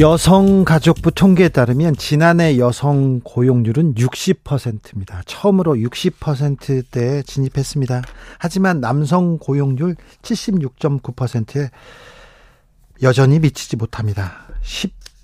여성가족부 통계에 따르면 지난해 여성 고용률은 60%입니다. 처음으로 60%대에 진입했습니다. 하지만 남성 고용률 76.9%에 여전히 미치지 못합니다.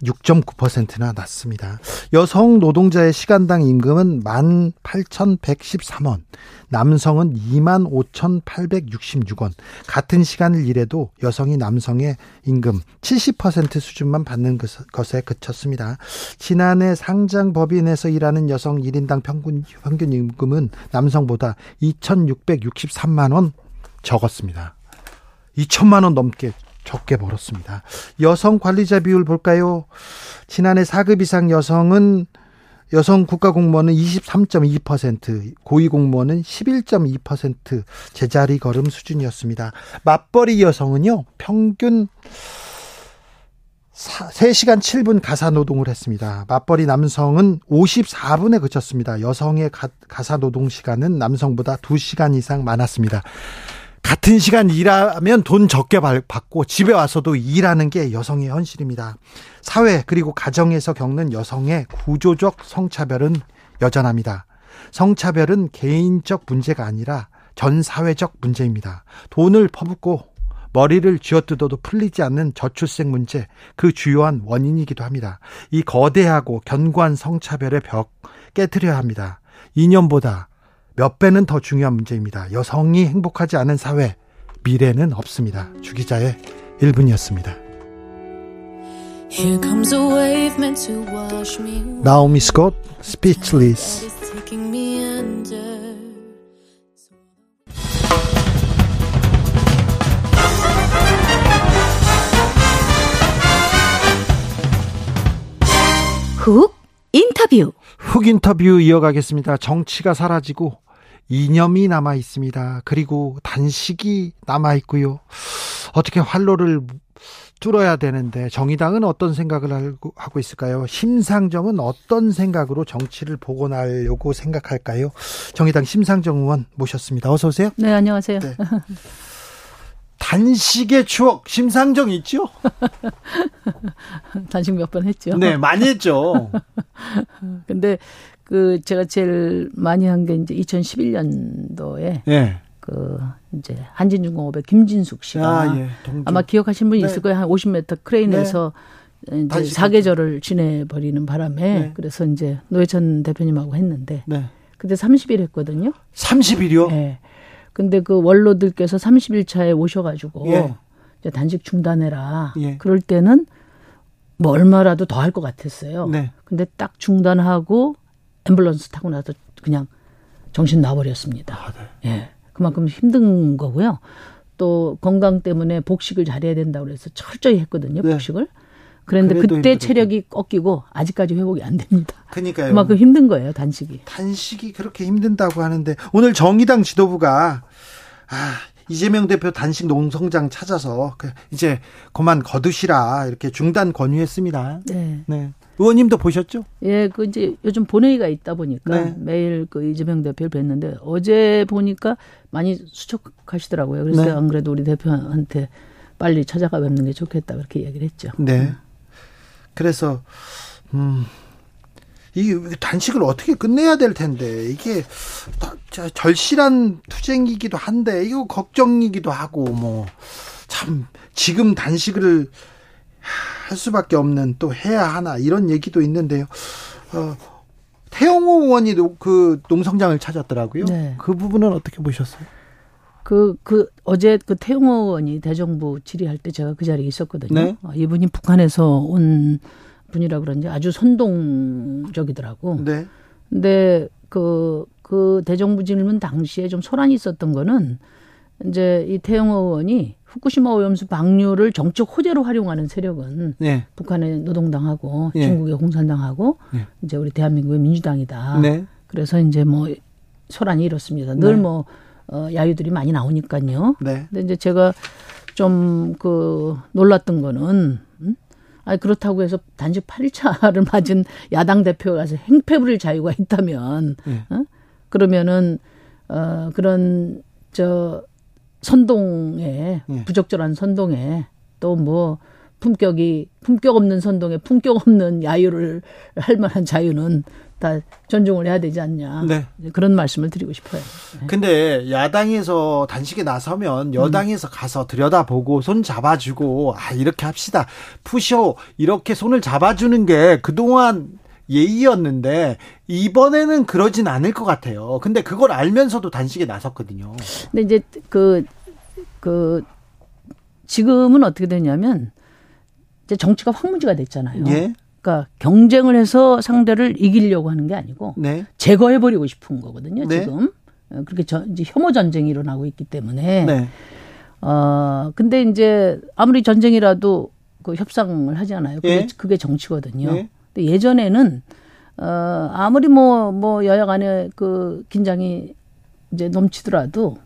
6.9%나 낮습니다. 여성 노동자의 시간당 임금은 18,113원, 남성은 25,866원. 같은 시간을 일해도 여성이 남성의 임금 70% 수준만 받는 것에 그쳤습니다. 지난해 상장 법인에서 일하는 여성 1인당 평균, 평균 임금은 남성보다 2,663만 원 적었습니다. 2천만 원 넘게 적게 벌었습니다. 여성 관리자 비율 볼까요? 지난해 4급 이상 여성은 여성 국가공무원은 23.2%, 고위공무원은 11.2% 제자리 걸음 수준이었습니다. 맞벌이 여성은요, 평균 3시간 7분 가사 노동을 했습니다. 맞벌이 남성은 54분에 그쳤습니다. 여성의 가사 노동 시간은 남성보다 2시간 이상 많았습니다. 같은 시간 일하면 돈 적게 받고 집에 와서도 일하는 게 여성의 현실입니다. 사회 그리고 가정에서 겪는 여성의 구조적 성차별은 여전합니다. 성차별은 개인적 문제가 아니라 전 사회적 문제입니다. 돈을 퍼붓고 머리를 쥐어뜯어도 풀리지 않는 저출생 문제, 그 주요한 원인이기도 합니다. 이 거대하고 견고한 성차별의 벽 깨뜨려야 합니다. 이념보다 몇 배는 더 중요한 문제입니다. 여성이 행복하지 않은 사회, 미래는 없습니다. 주기자의 1분이었습니다. 나오미 스콧, Speechless. 훅 인터뷰. 훅 인터뷰 이어가겠습니다. 정치가 사라지고 이념이 남아 있습니다. 그리고 단식이 남아 있고요. 어떻게 활로를 뚫어야 되는데 정의당은 어떤 생각을 하고 있을까요? 심상정은 어떤 생각으로 정치를 복원하려고 생각할까요? 정의당 심상정 의원 모셨습니다. 어서 오세요. 네, 안녕하세요. 네. 단식의 추억 심상정 있죠? 단식 몇 번 했죠. 네, 많이 했죠. 근데 그 제가 제일 많이 한 게 이제 2011년도에 예. 그 이제 한진중공업의 김진숙 씨가 아, 예. 마 기억하시는 분이 네. 있을 거예요. 한 50m 크레인에서 네. 이제 사계절을 지내 버리는 바람에 네. 그래서 이제 노회찬 대표님하고 했는데 네. 그때 30일 했거든요. 30일이요? 네. 근데 그 원로들께서 30일 차에 오셔 가지고 예. 이제 단식 중단해라. 예. 그럴 때는 뭐 얼마라도 더 할 것 같았어요. 네. 근데 딱 중단하고 앰뷸런스 타고 나서 그냥 정신 나버렸습니다. 아, 네. 예. 그만큼 힘든 거고요. 또 건강 때문에 복식을 잘해야 된다고 그래서 철저히 했거든요. 네. 복식을. 그런데 그때 힘들었죠. 체력이 꺾이고 아직까지 회복이 안 됩니다. 그러니까요. 그만큼 힘든 거예요, 단식이. 단식이 그렇게 힘든다고 하는데 오늘 정의당 지도부가 아, 이재명 대표 단식 농성장 찾아서 그 이제 그만 거두시라 이렇게 중단 권유했습니다. 네. 네. 의원님도 보셨죠? 예, 그 이제 요즘 본회의가 있다 보니까 네. 매일 그 이재명 대표를 뵀는데 어제 보니까 많이 수척하시더라고요. 그래서 네. 안 그래도 우리 대표한테 빨리 찾아가 뵙는 게 좋겠다 그렇게 얘기를 했죠. 네. 그래서 음. 이 단식을 어떻게 끝내야 될 텐데 이게 절실한 투쟁이기도 한데 이거 걱정이기도 하고 뭐 참 지금 단식을 할 수밖에 없는 또 해야 하나 이런 얘기도 있는데요. 어, 태영호 의원이 그 농성장을 찾았더라고요. 네. 그 부분은 어떻게 보셨어요? 그, 그, 어제 그 태용호 의원이 대정부 질의할 때 제가 그 자리에 있었거든요. 네. 어, 이분이 북한에서 온 분이라 그런지 아주 선동적이더라고. 네. 근데 그, 그 대정부 질문 당시에 좀 소란이 있었던 거는 이제 이 태영호 의원이 후쿠시마 오염수 방류를 정적 호재로 활용하는 세력은 네. 북한의 노동당하고 네. 중국의 공산당하고 네. 이제 우리 대한민국의 민주당이다. 네. 그래서 이제 뭐 소란이 이렇습니다. 늘뭐 네. 어, 야유들이 많이 나오니까요. 네. 근데 이제 제가 좀 그 놀랐던 거는 음? 아니 그렇다고 해서 단지 8일차를 맞은 야당 대표가 가서 행패 부릴 자유가 있다면 네. 어? 그러면은 어 그런 저 선동에 네. 부적절한 선동에 또 뭐 품격이 품격 없는 선동에 품격 없는 야유를 할 만한 자유는 다 존중을 해야 되지 않냐. 네. 그런 말씀을 드리고 싶어요. 네. 근데 야당에서 단식에 나서면 여당에서 음. 가서 들여다보고 손 잡아주고 아 이렇게 합시다. 푸쇼 이렇게 손을 잡아주는 게 그동안 예의였는데 이번에는 그러진 않을 것 같아요. 근데 그걸 알면서도 단식에 나섰거든요. 근데 이제 그그 그 지금은 어떻게 되냐면 이제 정치가 황무지가 됐잖아요. 예? 그러니까 경쟁을 해서 상대를 이기려고 하는 게 아니고 네. 제거해 버리고 싶은 거거든요. 네. 지금 어, 그렇게 저, 이제 혐오 전쟁이 일어나고 있기 때문에 네. 어 근데 이제 아무리 전쟁이라도 그 협상을 하잖아요. 그게, 예. 그게 정치거든요. 네. 근데 예전에는 어 아무리 뭐뭐 뭐 여야 간에 그 긴장이 이제 넘치더라도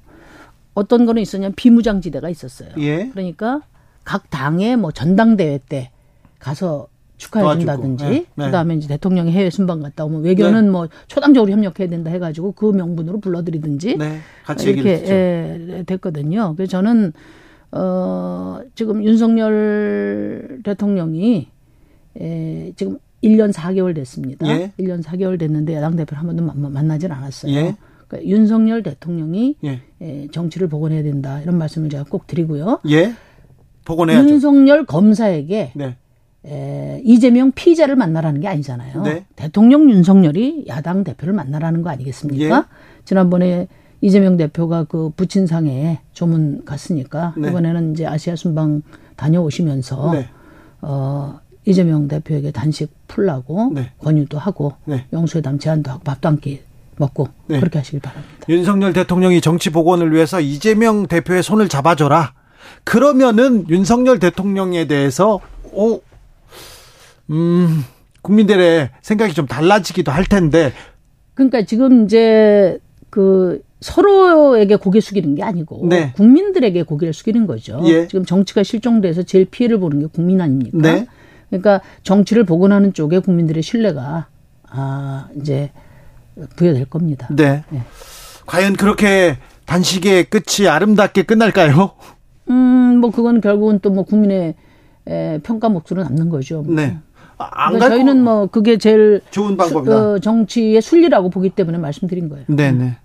어떤 거는 있었냐면 비무장지대가 있었어요. 예. 그러니까 각 당의 뭐 전당대회 때 가서 축하해 준다든지 네, 네. 그다음에 이제 대통령이 해외 순방 갔다 오면 외교는 네. 뭐 초당적으로 협력해야 된다 해가지고 그 명분으로 불러들이든지 네, 같이 이렇게 예, 됐거든요. 그래서 저는 어 지금 윤석열 대통령이 에, 지금 1년 4개월 됐습니다. 예. 1년 4개월 됐는데 야당 대표를 한 번도 만나질 않았어요. 예. 그러니까 윤석열 대통령이 예. 에, 정치를 복원해야 된다 이런 말씀을 제가 꼭 드리고요. 예. 복원해야죠. 윤석열 검사에게 네. 에, 이재명 피자를 만나라는 게 아니잖아요. 네. 대통령 윤석열이 야당 대표를 만나라는 거 아니겠습니까? 예. 지난번에 이재명 대표가 그 부친상에 조문 갔으니까 네. 이번에는 이제 아시아 순방 다녀오시면서 네. 어 이재명 대표에게 단식 풀라고 네. 권유도 하고 네. 영수회담 제안도 하고 밥도 함께 먹고 네. 그렇게 하시길 바랍니다. 윤석열 대통령이 정치 복원을 위해서 이재명 대표의 손을 잡아줘라. 그러면은 윤석열 대통령에 대해서 오 음, 국민들의 생각이 좀 달라지기도 할 텐데. 그러니까 지금 이제 그 서로에게 고개 숙이는 게 아니고 네. 국민들에게 고개를 숙이는 거죠. 예. 지금 정치가 실종돼서 제일 피해를 보는 게 국민 아닙니까? 네. 그러니까 정치를 복원하는 쪽에 국민들의 신뢰가 아 이제 부여될 겁니다. 네. 네. 과연 그렇게 단식의 끝이 아름답게 끝날까요? 음, 뭐 그건 결국은 또 뭐 국민의 에, 평가 목소리로 남는 거죠. 네. 아, 그러니까 저희는 뭐 그게 제일 좋은 방법이다. 어, 정치의 순리라고 보기 때문에 말씀드린 거예요. 네네.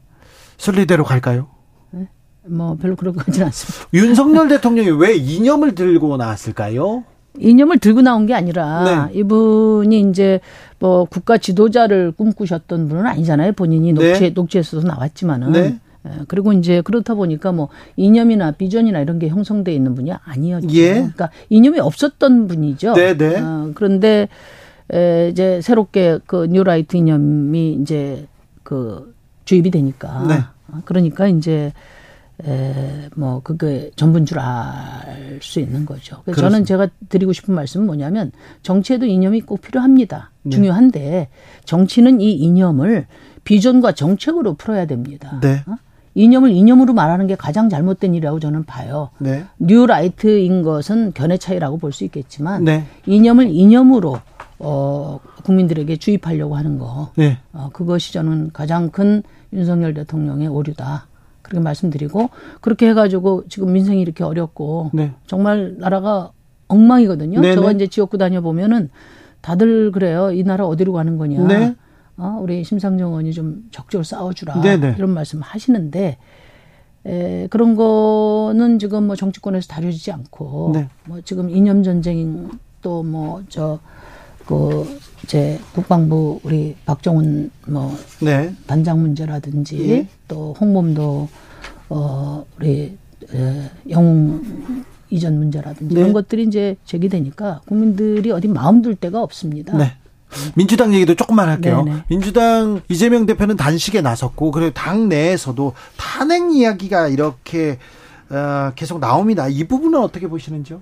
순리대로 갈까요? 네? 뭐 별로 그런 것 같지는 않습니다. 윤석열 대통령이 왜 이념을 들고 나왔을까요? 이념을 들고 나온 게 아니라 네. 이분이 이제 뭐 국가 지도자를 꿈꾸셨던 분은 아니잖아요. 본인이 녹취 네. 녹취에서도 나왔지만은. 네. 예, 그리고 이제 그렇다 보니까 뭐 이념이나 비전이나 이런 게 형성돼 있는 분이 아니었죠. 예. 그러니까 이념이 없었던 분이죠. 네, 네. 어, 그런데 에, 이제 새롭게 그 뉴라이트 이념이 이제 그 주입이 되니까 네. 어, 그러니까 이제 에, 뭐 그게 전부인 줄 알 수 있는 거죠. 그래서 그렇습니다. 저는 제가 드리고 싶은 말씀은 뭐냐면 정치에도 이념이 꼭 필요합니다. 네. 중요한데 정치는 이 이념을 비전과 정책으로 풀어야 됩니다. 네. 어? 이념을 이념으로 말하는 게 가장 잘못된 일이라고 저는 봐요. 네. 뉴라이트인 것은 견해 차이라고 볼 수 있겠지만 네. 이념을 이념으로 어 국민들에게 주입하려고 하는 거. 네. 어 그것이 저는 가장 큰 윤석열 대통령의 오류다. 그렇게 말씀드리고 그렇게 해가지고 지금 민생이 이렇게 어렵고 네. 정말 나라가 엉망이거든요. 네 저가 네. 이제 지역구 다녀 보면은 다들 그래요. 이 나라 어디로 가는 거냐. 네. 어, 우리 심상정 의원이 좀 적극적으로 싸워주라 네네. 이런 말씀 하시는데 에, 그런 거는 지금 뭐 정치권에서 다뤄지지 않고 네. 뭐 지금 이념 전쟁 또 뭐 저 그 이제 국방부 우리 박정훈 뭐 네. 반장 문제라든지 예. 또 홍범도 어 우리 에, 영웅 이전 문제라든지 네. 이런 것들이 이제 제기되니까 국민들이 어디 마음 둘 데가 없습니다. 네. 민주당 얘기도 조금만 할게요. 네네. 민주당 이재명 대표는 단식에 나섰고 그리고 당 내에서도 탄핵 이야기가 이렇게 어, 계속 나옵니다. 이 부분은 어떻게 보시는지요?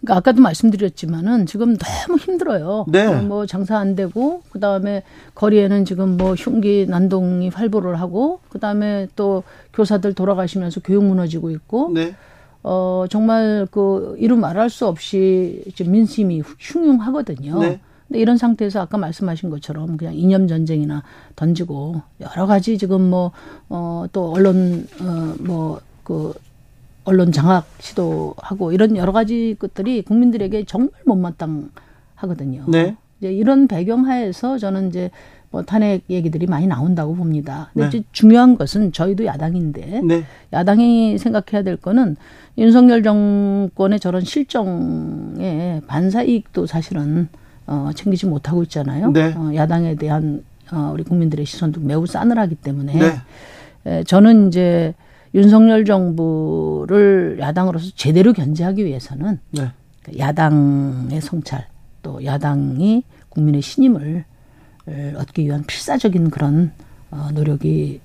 그러니까 아까도 말씀드렸지만은 지금 너무 힘들어요. 네. 어, 뭐 장사 안 되고 그 다음에 거리에는 지금 뭐 흉기 난동이 활보를 하고 그 다음에 또 교사들 돌아가시면서 교육 무너지고 있고. 네. 어 정말 그 이루 말할 수 없이 지금 민심이 흉흉하거든요. 네. 근데 이런 상태에서 아까 말씀하신 것처럼 그냥 이념 전쟁이나 던지고 여러 가지 지금 뭐 어 또 언론 어뭐그 언론 장악 시도하고 이런 여러 가지 것들이 국민들에게 정말 못마땅하거든요. 네. 이제 이런 배경 하에서 저는 이제 뭐 탄핵 얘기들이 많이 나온다고 봅니다. 근데 네. 이제 중요한 것은 저희도 야당인데 네. 야당이 생각해야 될 거는 윤석열 정권의 저런 실정에 반사 이익도 사실은 어 챙기지 못하고 있잖아요. 네. 어, 야당에 대한 어 우리 국민들의 시선도 매우 싸늘하기 때문에 네. 에, 저는 이제 윤석열 정부를 야당으로서 제대로 견제하기 위해서는 네. 그 야당의 성찰 또 야당이 국민의 신임을 얻기 위한 필사적인 그런 어, 노력이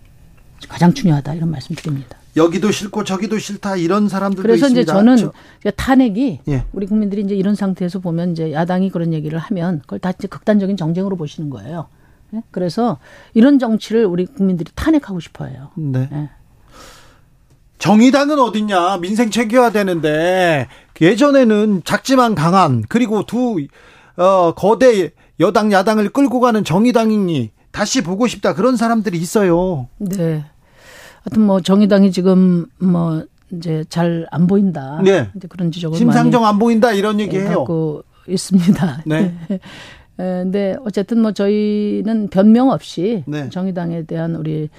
가장 중요하다 이런 말씀 드립니다. 여기도 싫고 저기도 싫다 이런 사람들도 그래서 있습니다. 이제 저는 저. 탄핵이 예. 우리 국민들이 이제 이런 상태에서 보면 이제 야당이 그런 얘기를 하면 그걸 다 이제 극단적인 정쟁으로 보시는 거예요. 예? 그래서 이런 정치를 우리 국민들이 탄핵하고 싶어해요. 네. 예. 정의당은 어딨냐? 민생 챙겨야 되는데 예전에는 작지만 강한 그리고 두 어, 거대 여당 야당을 끌고 가는 정의당이니 다시 보고 싶다 그런 사람들이 있어요. 네. 하여튼 뭐 정의당이 지금 뭐 이제 잘 안 보인다. 네. 이제 그런 지적을 심상정 안 보인다 이런 얘기해요. 하고 있습니다. 네. 근데 어쨌든 뭐 저희는 변명 없이 네. 정의당에 대한 우리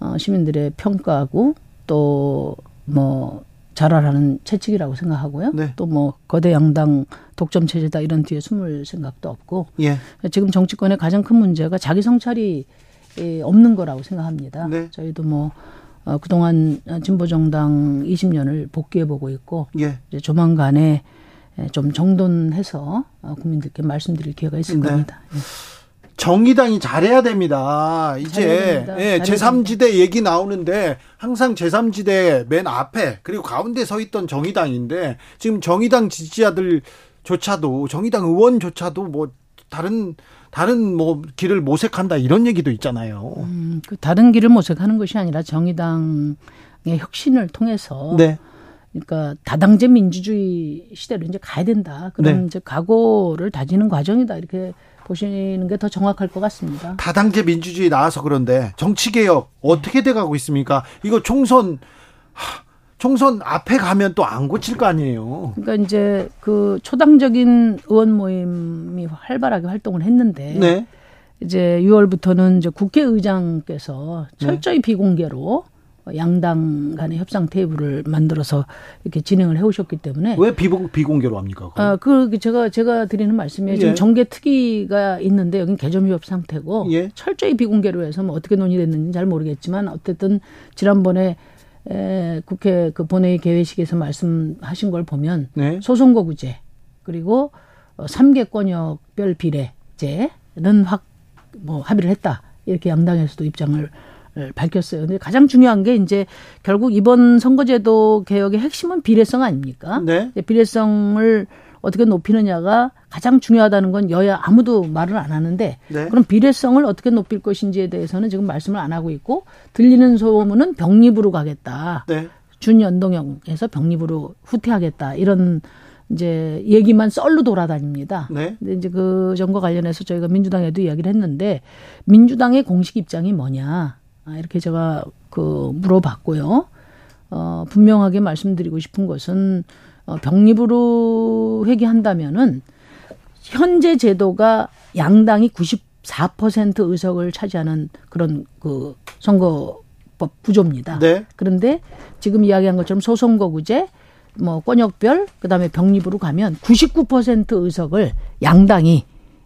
어, 시민들의 평가하고 또뭐 잘하라는 채찍이라고 생각하고요. 네. 또뭐 거대 양당 독점 체제다 이런 뒤에 숨을 생각도 없고 예. 지금 정치권의 가장 큰 문제가 자기 성찰이 없는 거라고 생각합니다. 네. 저희도 뭐 어, 그동안 진보 정당 20년을 복귀해 보고 있고 예. 이제 조만간에 좀 정돈해서 어, 국민들께 말씀드릴 기회가 있을 네. 겁니다. 예. 정의당이 잘해야 됩니다. 이제 예, 제3지대 얘기 나오는데 항상 제3지대 맨 앞에 그리고 가운데 서 있던 정의당인데 지금 정의당 지지자들조차도 정의당 의원조차도 뭐 다른 다른 뭐 길을 모색한다 이런 얘기도 있잖아요. 음, 그 다른 길을 모색하는 것이 아니라 정의당의 혁신을 통해서 네. 그러니까 다당제 민주주의 시대로 이제 가야 된다. 그런 네. 이제 각오를 다지는 과정이다. 이렇게 보시는 게 더 정확할 것 같습니다. 다당제 민주주의 나와서 그런데 정치 개혁 어떻게 돼 가고 있습니까? 이거 총선 하, 총선 앞에 가면 또 안 고칠 거 아니에요. 그러니까 이제 그 초당적인 의원 모임이 활발하게 활동을 했는데 네. 이제 6월부터는 이제 국회의장께서 철저히 네. 비공개로 양당 간의 협상 테이블을 만들어서 이렇게 진행을 해오셨기 때문에 왜 비공, 비공개로 합니까? 아, 그 제가 제가 드리는 말씀이 예. 지금 정계 특위가 있는데 여긴 개점 위협 상태고 예. 철저히 비공개로 해서 뭐 어떻게 논의됐는지 잘 모르겠지만 어쨌든 지난번에 에, 국회 그 본회의 개회식에서 말씀하신 걸 보면 네. 소송거구제 그리고 어, 3개 권역별 비례제는 확 뭐 합의를 했다 이렇게 양당에서도 입장을 밝혔어요. 근데 가장 중요한 게 이제 결국 이번 선거제도 개혁의 핵심은 비례성 아닙니까? 네. 비례성을 어떻게 높이느냐가 가장 중요하다는 건 여야 아무도 말을 안 하는데 네. 그럼 비례성을 어떻게 높일 것인지에 대해서는 지금 말씀을 안 하고 있고 들리는 소문은 병립으로 가겠다. 네. 준연동형에서 병립으로 후퇴하겠다. 이런 이제 얘기만 썰로 돌아다닙니다. 네. 근데 이제 그 점과 관련해서 저희가 민주당에도 이야기를 했는데 민주당의 공식 입장이 뭐냐. 아, 이렇게 제가 그 물어봤고요. 어, 분명하게 말씀드리고 싶은 것은 어, 병립으로 회귀한다면은 현재 제도가 양당이 94% 의석을 차지하는 그런 그 선거법 구조입니다. 네. 그런데 지금 이야기한 것처럼 소선거구제 뭐 권역별 그다음에 병립으로 가면 99% 의석을 양당이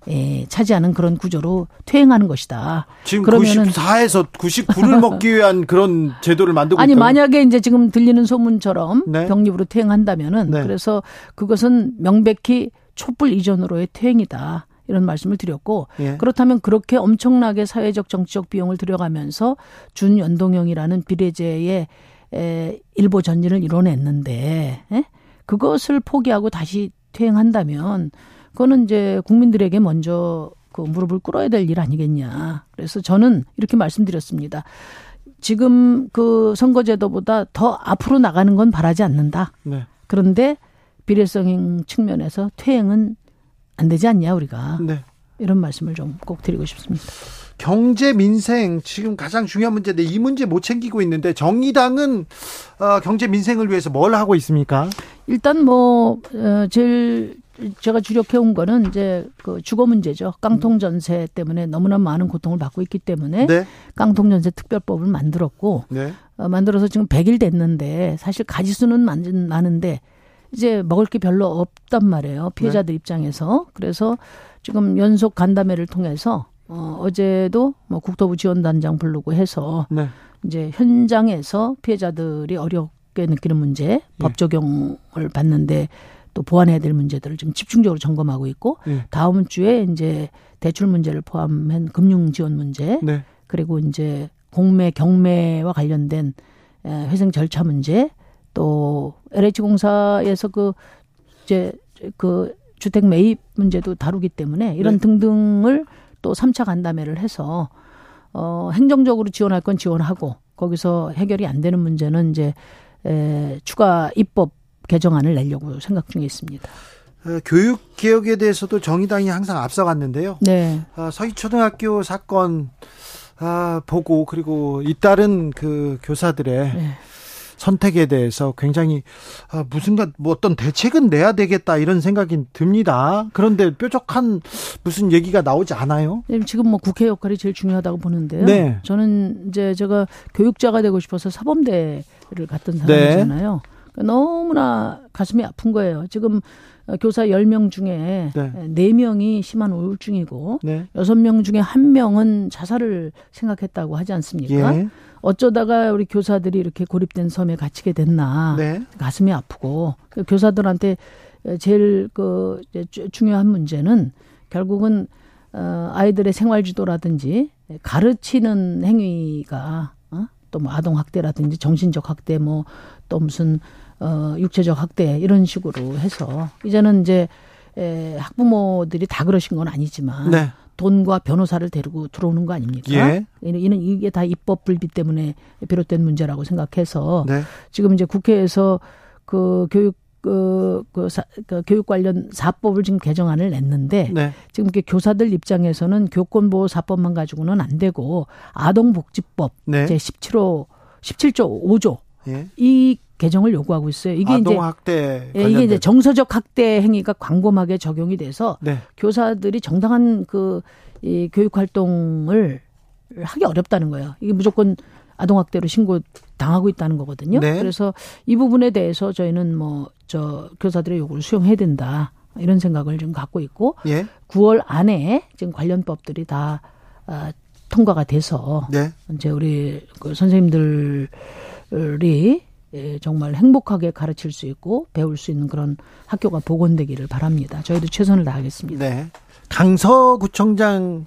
예, 차지하는 그런 구조로 퇴행하는 것이다. 지금 그러면은 94에서 99를 먹기 위한 그런 제도를 만들고 아니 있다고? 만약에 이제 지금 들리는 소문처럼 네. 병립으로 퇴행한다면은 네. 그래서 그것은 명백히 촛불 이전으로의 퇴행이다. 이런 말씀을 드렸고 예. 그렇다면 그렇게 엄청나게 사회적 정치적 비용을 들여가면서 준연동형이라는 비례제의 에, 일보 전진을 이뤄냈는데 에? 그것을 포기하고 다시 퇴행한다면 그거는 이제 국민들에게 먼저 그 무릎을 꿇어야 될 일 아니겠냐. 그래서 저는 이렇게 말씀드렸습니다. 지금 그 선거제도보다 더 앞으로 나가는 건 바라지 않는다. 네. 그런데 비례성 측면에서 퇴행은 안 되지 않냐 우리가. 네. 이런 말씀을 좀 꼭 드리고 싶습니다. 경제 민생 지금 가장 중요한 문제인데 이 문제 못 챙기고 있는데 정의당은 어, 경제 민생을 위해서 뭘 하고 있습니까? 일단 뭐 어, 제일 제가 주력해 온 거는 이제 그 주거 문제죠. 깡통 전세 때문에 너무나 많은 고통을 받고 있기 때문에 네. 깡통 전세 특별법을 만들었고 네. 어, 만들어서 지금 100일 됐는데 사실 가지수는 많은데 이제 먹을 게 별로 없단 말이에요. 피해자들 네. 입장에서. 그래서 지금 연속 간담회를 통해서 어, 어제도 뭐 국토부 지원단장 부르고 해서 네. 이제 현장에서 피해자들이 어렵게 느끼는 문제, 예. 법 적용을 받는데 또 보완해야 될 문제들을 좀 집중적으로 점검하고 있고 예. 다음 주에 이제 대출 문제를 포함한 금융 지원 문제 네. 그리고 이제 공매 경매와 관련된 회생 절차 문제 또 LH 공사에서 그 이제 그 주택 매입 문제도 다루기 때문에 이런 네. 등등을 또 3차 간담회를 해서 어 행정적으로 지원할 건 지원하고 거기서 해결이 안 되는 문제는 이제 에 추가 입법 개정안을 내려고 생각 중에 있습니다. 어, 교육 개혁에 대해서도 정의당이 항상 앞서갔는데요. 네. 어, 서희초등학교 사건 아, 보고 그리고 잇따른 그 교사들의 네. 선택에 대해서 굉장히 아, 무슨가 뭐 어떤 대책은 내야 되겠다 이런 생각이 듭니다. 그런데 뾰족한 무슨 얘기가 나오지 않아요? 네, 지금 뭐 국회 역할이 제일 중요하다고 보는데요. 네. 저는 이제 제가 교육자가 되고 싶어서 사범대를 갔던 사람이잖아요. 네. 그러니까 너무나 가슴이 아픈 거예요. 지금 교사 10명 중에 네. 4명이 심한 우울증이고 네. 6명 중에 1명은 자살을 생각했다고 하지 않습니까? 예. 어쩌다가 우리 교사들이 이렇게 고립된 섬에 갇히게 됐나 네. 가슴이 아프고 그 교사들한테 제일 그 중요한 문제는 결국은 어 아이들의 생활 지도라든지 가르치는 행위가 어? 또뭐 아동 학대라든지 정신적 학대 뭐 또 무슨 어 육체적 학대 이런 식으로 해서 이제는 이제 에 학부모들이 다 그러신 건 아니지만 네. 돈과 변호사를 데리고 들어오는 거 아닙니까? 예. 이는 이게 다 입법 불비 때문에 비롯된 문제라고 생각해서 네. 지금 이제 국회에서 그 교육 그, 그, 사, 그 교육 관련 사법을 지금 개정안을 냈는데 네. 지금 이렇게 교사들 입장에서는 교권보호 사법만 가지고는 안 되고 아동복지법 네. 제 17호 17조 5조 예. 이 개정을 요구하고 있어요. 이게 이제 학대 예, 이게 이제 정서적 학대 행위가 광범하게 적용이 돼서 네. 교사들이 정당한 그 이 교육 활동을 하기 어렵다는 거예요. 이게 무조건 아동 학대로 신고 당하고 있다는 거거든요. 네. 그래서 이 부분에 대해서 저희는 뭐 저 교사들의 요구를 수용해야 된다. 이런 생각을 좀 갖고 있고 예. 9월 안에 지금 관련 법들이 다 아, 통과가 돼서 네. 이제 우리 그 선생님들이 예, 정말 행복하게 가르칠 수 있고 배울 수 있는 그런 학교가 복원되기를 바랍니다. 저희도 최선을 다하겠습니다. 네. 강서구청장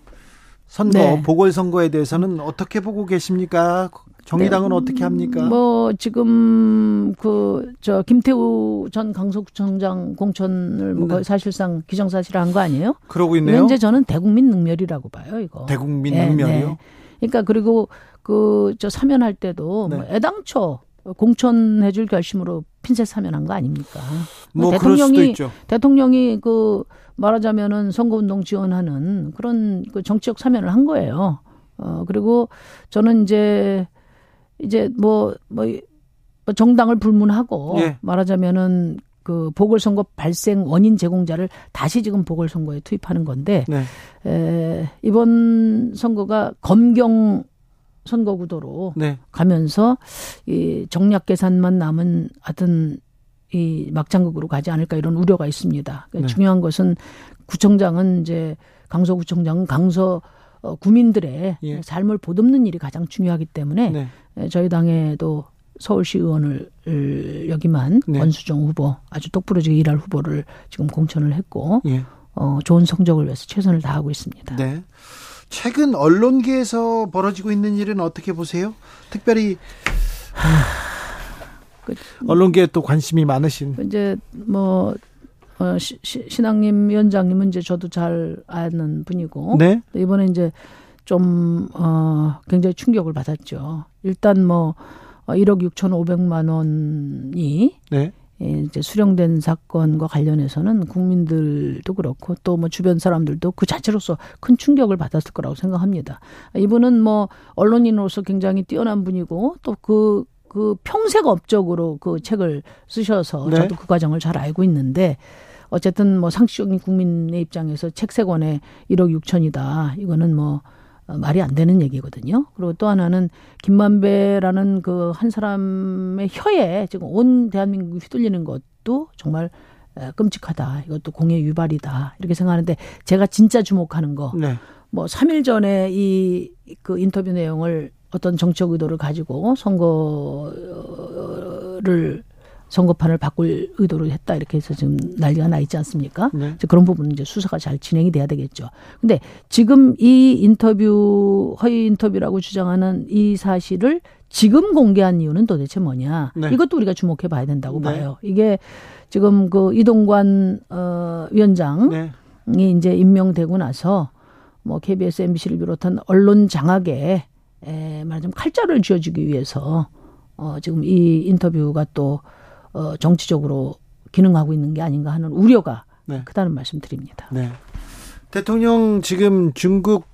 선거 네. 보궐선거에 대해서는 어떻게 보고 계십니까? 정의당은 네, 어떻게 합니까? 뭐 지금 그 저 김태우 전 강서구청장 공천을 뭐 네. 사실상 기정사실한 거 아니에요? 그러고 있네요. 현재 저는 대국민 능멸이라고 봐요, 이거. 대국민 네, 능멸이요? 네. 그러니까 그리고 그 저 사면할 때도 뭐 네. 애당초 공천해줄 결심으로 핀셋 사면한 거 아닙니까? 뭐 대통령이 대통령이 그 말하자면은 선거운동 지원하는 그런 그 정치적 사면을 한 거예요. 어 그리고 저는 이제 이제 뭐뭐 뭐, 뭐 정당을 불문하고 예. 말하자면은 그 보궐선거 발생 원인 제공자를 다시 지금 보궐선거에 투입하는 건데 네. 에, 이번 선거가 검경 선거 구도로 네. 가면서 이 정략 계산만 남은 하여튼 이 막장극으로 가지 않을까 이런 우려가 있습니다. 그러니까 네. 중요한 것은 구청장은 이제 강서구청장은 강서 어, 구민들의 예. 삶을 보듬는 일이 가장 중요하기 때문에 네. 저희 당에도 서울시 의원을 여기만 네. 원수정 후보 아주 똑부러지게 일할 후보를 지금 공천을 했고 예. 어, 좋은 성적을 위해서 최선을 다하고 있습니다. 네. 최근 언론계에서 벌어지고 있는 일은 어떻게 보세요? 특별히 그, 언론계에 또 관심이 많으신. 이제 뭐 어, 시, 시, 신앙님 위원장님은 이제 저도 잘 아는 분이고. 네. 이번에 이제 좀, 어, 굉장히 충격을 받았죠. 일단 뭐, 1억 어, 6천5백만 원이. 네. 이제 수령된 사건과 관련해서는 국민들도 그렇고 또 뭐 주변 사람들도 그 자체로서 큰 충격을 받았을 거라고 생각합니다. 이분은 뭐 언론인으로서 굉장히 뛰어난 분이고 또그 그 평생 업적으로 그 책을 쓰셔서 네. 저도 그 과정을 잘 알고 있는데 어쨌든 뭐 상식적인 국민의 입장에서 책 세 권에 1억 6천이다. 이거는 뭐 어, 말이 안 되는 얘기거든요. 그리고 또 하나는 김만배라는 그 한 사람의 혀에 지금 온 대한민국이 휘둘리는 것도 정말 끔찍하다. 이것도 공의 유발이다. 이렇게 생각하는데 제가 진짜 주목하는 거. 네. 뭐 3일 전에 이 그 인터뷰 내용을 어떤 정책 의도를 가지고 선거를 선거판을 바꿀 의도를 했다 이렇게 해서 지금 난리가 나 있지 않습니까? 네. 그런 부분은 이제 수사가 잘 진행이 돼야 되겠죠. 근데 지금 이 인터뷰 허위 인터뷰라고 주장하는 이 사실을 지금 공개한 이유는 도대체 뭐냐? 네. 이것도 우리가 주목해 봐야 된다고 네. 봐요. 이게 지금 그 이동관 어 위원장이 네. 이제 임명되고 나서 뭐 KBS, MBC를 비롯한 언론 장악에 에 말하자면 칼자를 쥐어주기 위해서 어 지금 이 인터뷰가 또 어, 정치적으로 기능하고 있는 게 아닌가 하는 우려가 네. 크다는 말씀드립니다. 네. 대통령 지금 중국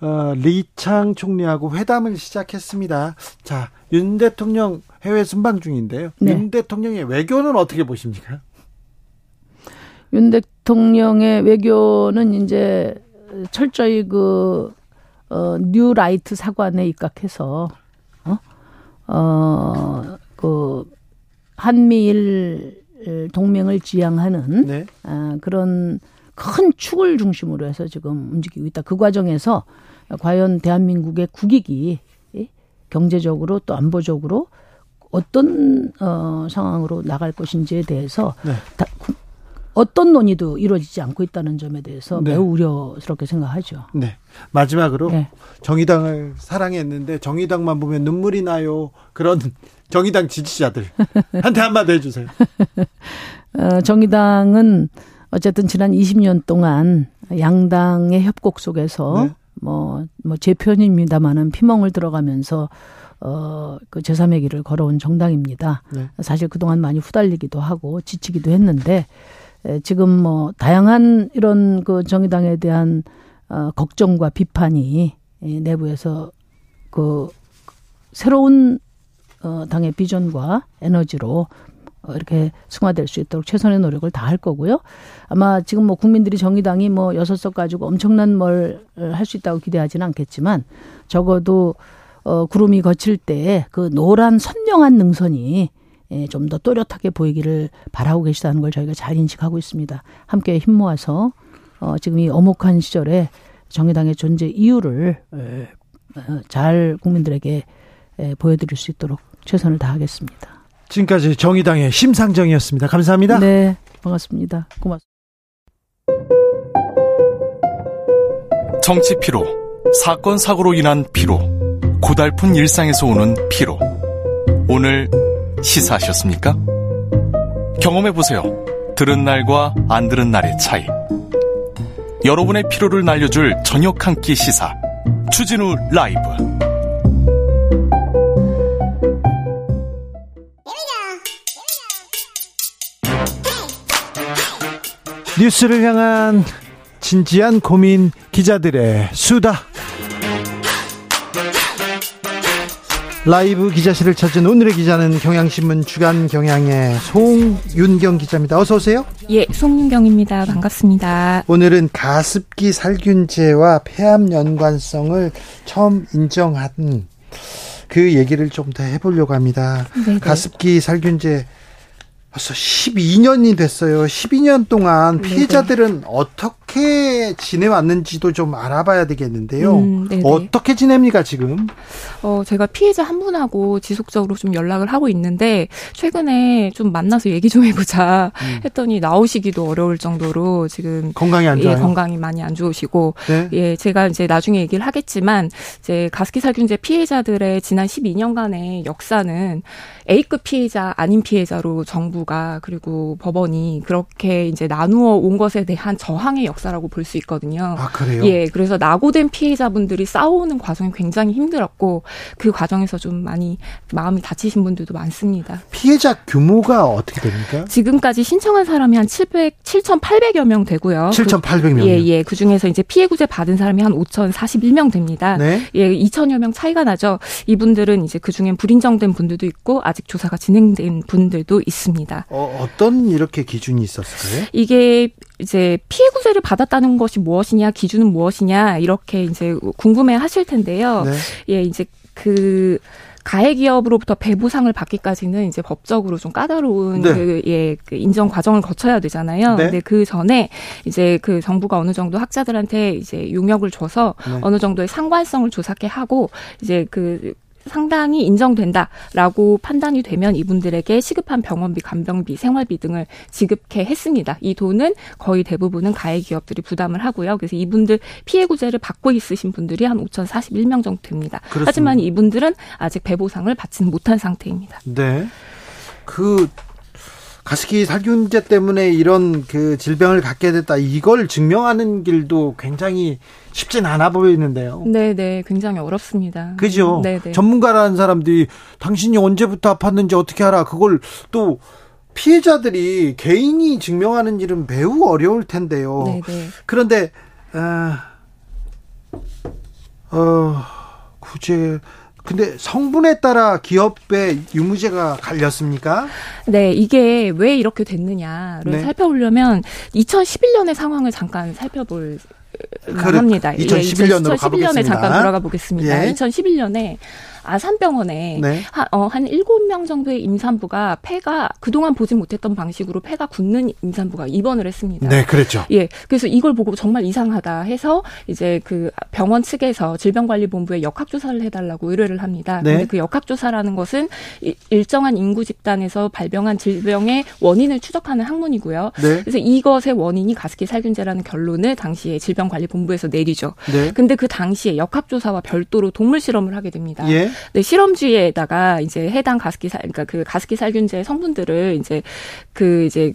어, 리창 총리하고 회담을 시작했습니다. 자, 윤 대통령 해외 순방 중인데요. 네. 윤 대통령의 외교는 어떻게 보십니까? 윤 대통령의 외교는 이제 철저히 그 어, 뉴 라이트 사관에 입각해서 어, 어, 그 한미일 동맹을 지향하는 네. 아, 그런 큰 축을 중심으로 해서 지금 움직이고 있다. 그 과정에서 과연 대한민국의 국익이 경제적으로 또 안보적으로 어떤 어, 상황으로 나갈 것인지에 대해서 네. 다, 어떤 논의도 이루어지지 않고 있다는 점에 대해서 네. 매우 우려스럽게 생각하죠. 네. 마지막으로 네. 정의당을 사랑했는데 정의당만 보면 눈물이 나요. 그런 정의당 지지자들한테 한마디 해주세요. 어, 정의당은 어쨌든 지난 20년 동안 양당의 협곡 속에서 네. 뭐, 뭐, 제 편입니다만은 피멍을 들어가면서 어, 그 제3의 길을 걸어온 정당입니다. 네. 사실 그동안 많이 후달리기도 하고 지치기도 했는데, 에, 지금 뭐, 다양한 이런 그 정의당에 대한 어, 걱정과 비판이 이 내부에서 그 새로운 어, 당의 비전과 에너지로 어, 이렇게 승화될 수 있도록 최선의 노력을 다할 거고요. 아마 지금 뭐 국민들이 정의당이 뭐 여섯 석 가지고 엄청난 뭘 할 수 있다고 기대하지는 않겠지만 적어도 어, 구름이 거칠 때 그 노란 선명한 능선이 예, 좀 더 또렷하게 보이기를 바라고 계시다는 걸 저희가 잘 인식하고 있습니다. 함께 힘 모아서 어, 지금 이 어목한 시절에 정의당의 존재 이유를 어, 잘 국민들에게 예, 보여드릴 수 있도록 최선을 다하겠습니다. 지금까지 정의당의 심상정이었습니다. 감사합니다. 네, 반갑습니다. 고맙습니다. 정치 피로, 사건 사고로 인한 피로, 고달픈 일상에서 오는 피로. 오늘 시사하셨습니까? 경험해 보세요. 들은 날과 안 들은 날의 차이. 여러분의 피로를 날려줄 저녁 한 끼 시사. 추진우 라이브. 뉴스를 향한 진지한 고민 기자들의 수다. 라이브 기자실을 찾은 오늘의 기자는 경향신문 주간 경향의 송윤경 기자입니다. 어서 오세요. 예, 송윤경입니다. 반갑습니다. 오늘은 가습기 살균제와 폐암 연관성을 처음 인정한 그 얘기를 좀 더 해보려고 합니다. 네네. 가습기 살균제 벌써 12년이 됐어요. 12년 동안 피해자들은 네네. 어떻게 지내왔는지도 좀 알아봐야 되겠는데요. 음, 어떻게 지냅니까, 지금? 어, 제가 피해자 한 분하고 지속적으로 좀 연락을 하고 있는데, 최근에 좀 만나서 얘기 좀 해보자 음. 했더니 나오시기도 어려울 정도로 지금. 건강이 안 좋아요. 예, 건강이 많이 안 좋으시고. 네? 예, 제가 이제 나중에 얘기를 하겠지만, 이제 가습기 살균제 피해자들의 지난 12년간의 역사는 A급 피해자, 아닌 피해자로 정부 가 그리고 법원이 그렇게 이제 나누어 온 것에 대한 저항의 역사라고 볼 수 있거든요. 아, 그래요? 예, 그래서 낙오된 피해자분들이 싸우는 과정이 굉장히 힘들었고 그 과정에서 좀 많이 마음이 다치신 분들도 많습니다. 피해자 규모가 어떻게 됩니까? 지금까지 신청한 사람이 한 700, 7,800여 명 되고요. 7,800명. 예, 예. 그 중에서 이제 피해 구제 받은 사람이 한 5,041명 됩니다. 네. 예, 2천여 명 차이가 나죠. 이분들은 이제 그 중엔 불인정된 분들도 있고 아직 조사가 진행된 분들도 있습니다. 어, 어떤 이렇게 기준이 있었을까요? 이게 이제 피해 구제를 받았다는 것이 무엇이냐, 기준은 무엇이냐 이렇게 이제 궁금해 하실 텐데요. 네. 예, 이제 그 가해 기업으로부터 배부상을 받기까지는 이제 법적으로 좀 까다로운 네. 그, 예, 그 인정 과정을 거쳐야 되잖아요. 네. 근데 그 전에 이제 그 정부가 어느 정도 학자들한테 이제 용역을 줘서 네. 어느 정도의 상관성을 조사케 하고 이제 그 상당히 인정된다라고 판단이 되면 이분들에게 시급한 병원비, 간병비, 생활비 등을 지급해 했습니다. 이 돈은 거의 대부분은 가해 기업들이 부담을 하고요. 그래서 이분들 피해 구제를 받고 있으신 분들이 한 5,041명 정도 됩니다. 그렇습니다. 하지만 이분들은 아직 배보상을 받지는 못한 상태입니다. 네. 그 가습기 살균제 때문에 이런 그 질병을 갖게 됐다. 이걸 증명하는 길도 굉장히 쉽진 않아 보이는데요. 네, 네. 굉장히 어렵습니다. 그죠? 네, 네. 전문가라는 사람들이 당신이 언제부터 아팠는지 어떻게 알아? 그걸 또 피해자들이 개인이 증명하는 일은 매우 어려울 텐데요. 네, 네. 그런데 아, 어, 굳이 근데 성분에 따라 기업의 유무죄가 갈렸습니까? 네, 이게 왜 이렇게 됐느냐를 네. 살펴보려면 2011년의 상황을 잠깐 살펴볼 합니다. 2011년으로 예, 2011년에 잠깐 돌아가 보겠습니다. 예. 2011년에 아산병원에 네. 한, 어, 한 7명 정도의 임산부가 폐가 그동안 보지 못했던 방식으로 폐가 굳는 임산부가 입원을 했습니다. 네, 그랬죠. 예. 그래서 이걸 보고 정말 이상하다 해서 이제 그 병원 측에서 질병관리본부에 역학조사를 해달라고 의뢰를 합니다. 네. 근데 그 역학조사라는 것은 일정한 인구 집단에서 발병한 질병의 원인을 추적하는 학문이고요. 네. 그래서 이것의 원인이 가습기 살균제라는 결론을 당시에 질병관리본부에서 내리죠. 네. 근데 그 당시에 역학조사와 별도로 동물 실험을 하게 됩니다. 예. 네, 실험주의에다가 이제 해당 가습기 살, 그러니까 그 가습기 살균제 성분들을 이제 그 이제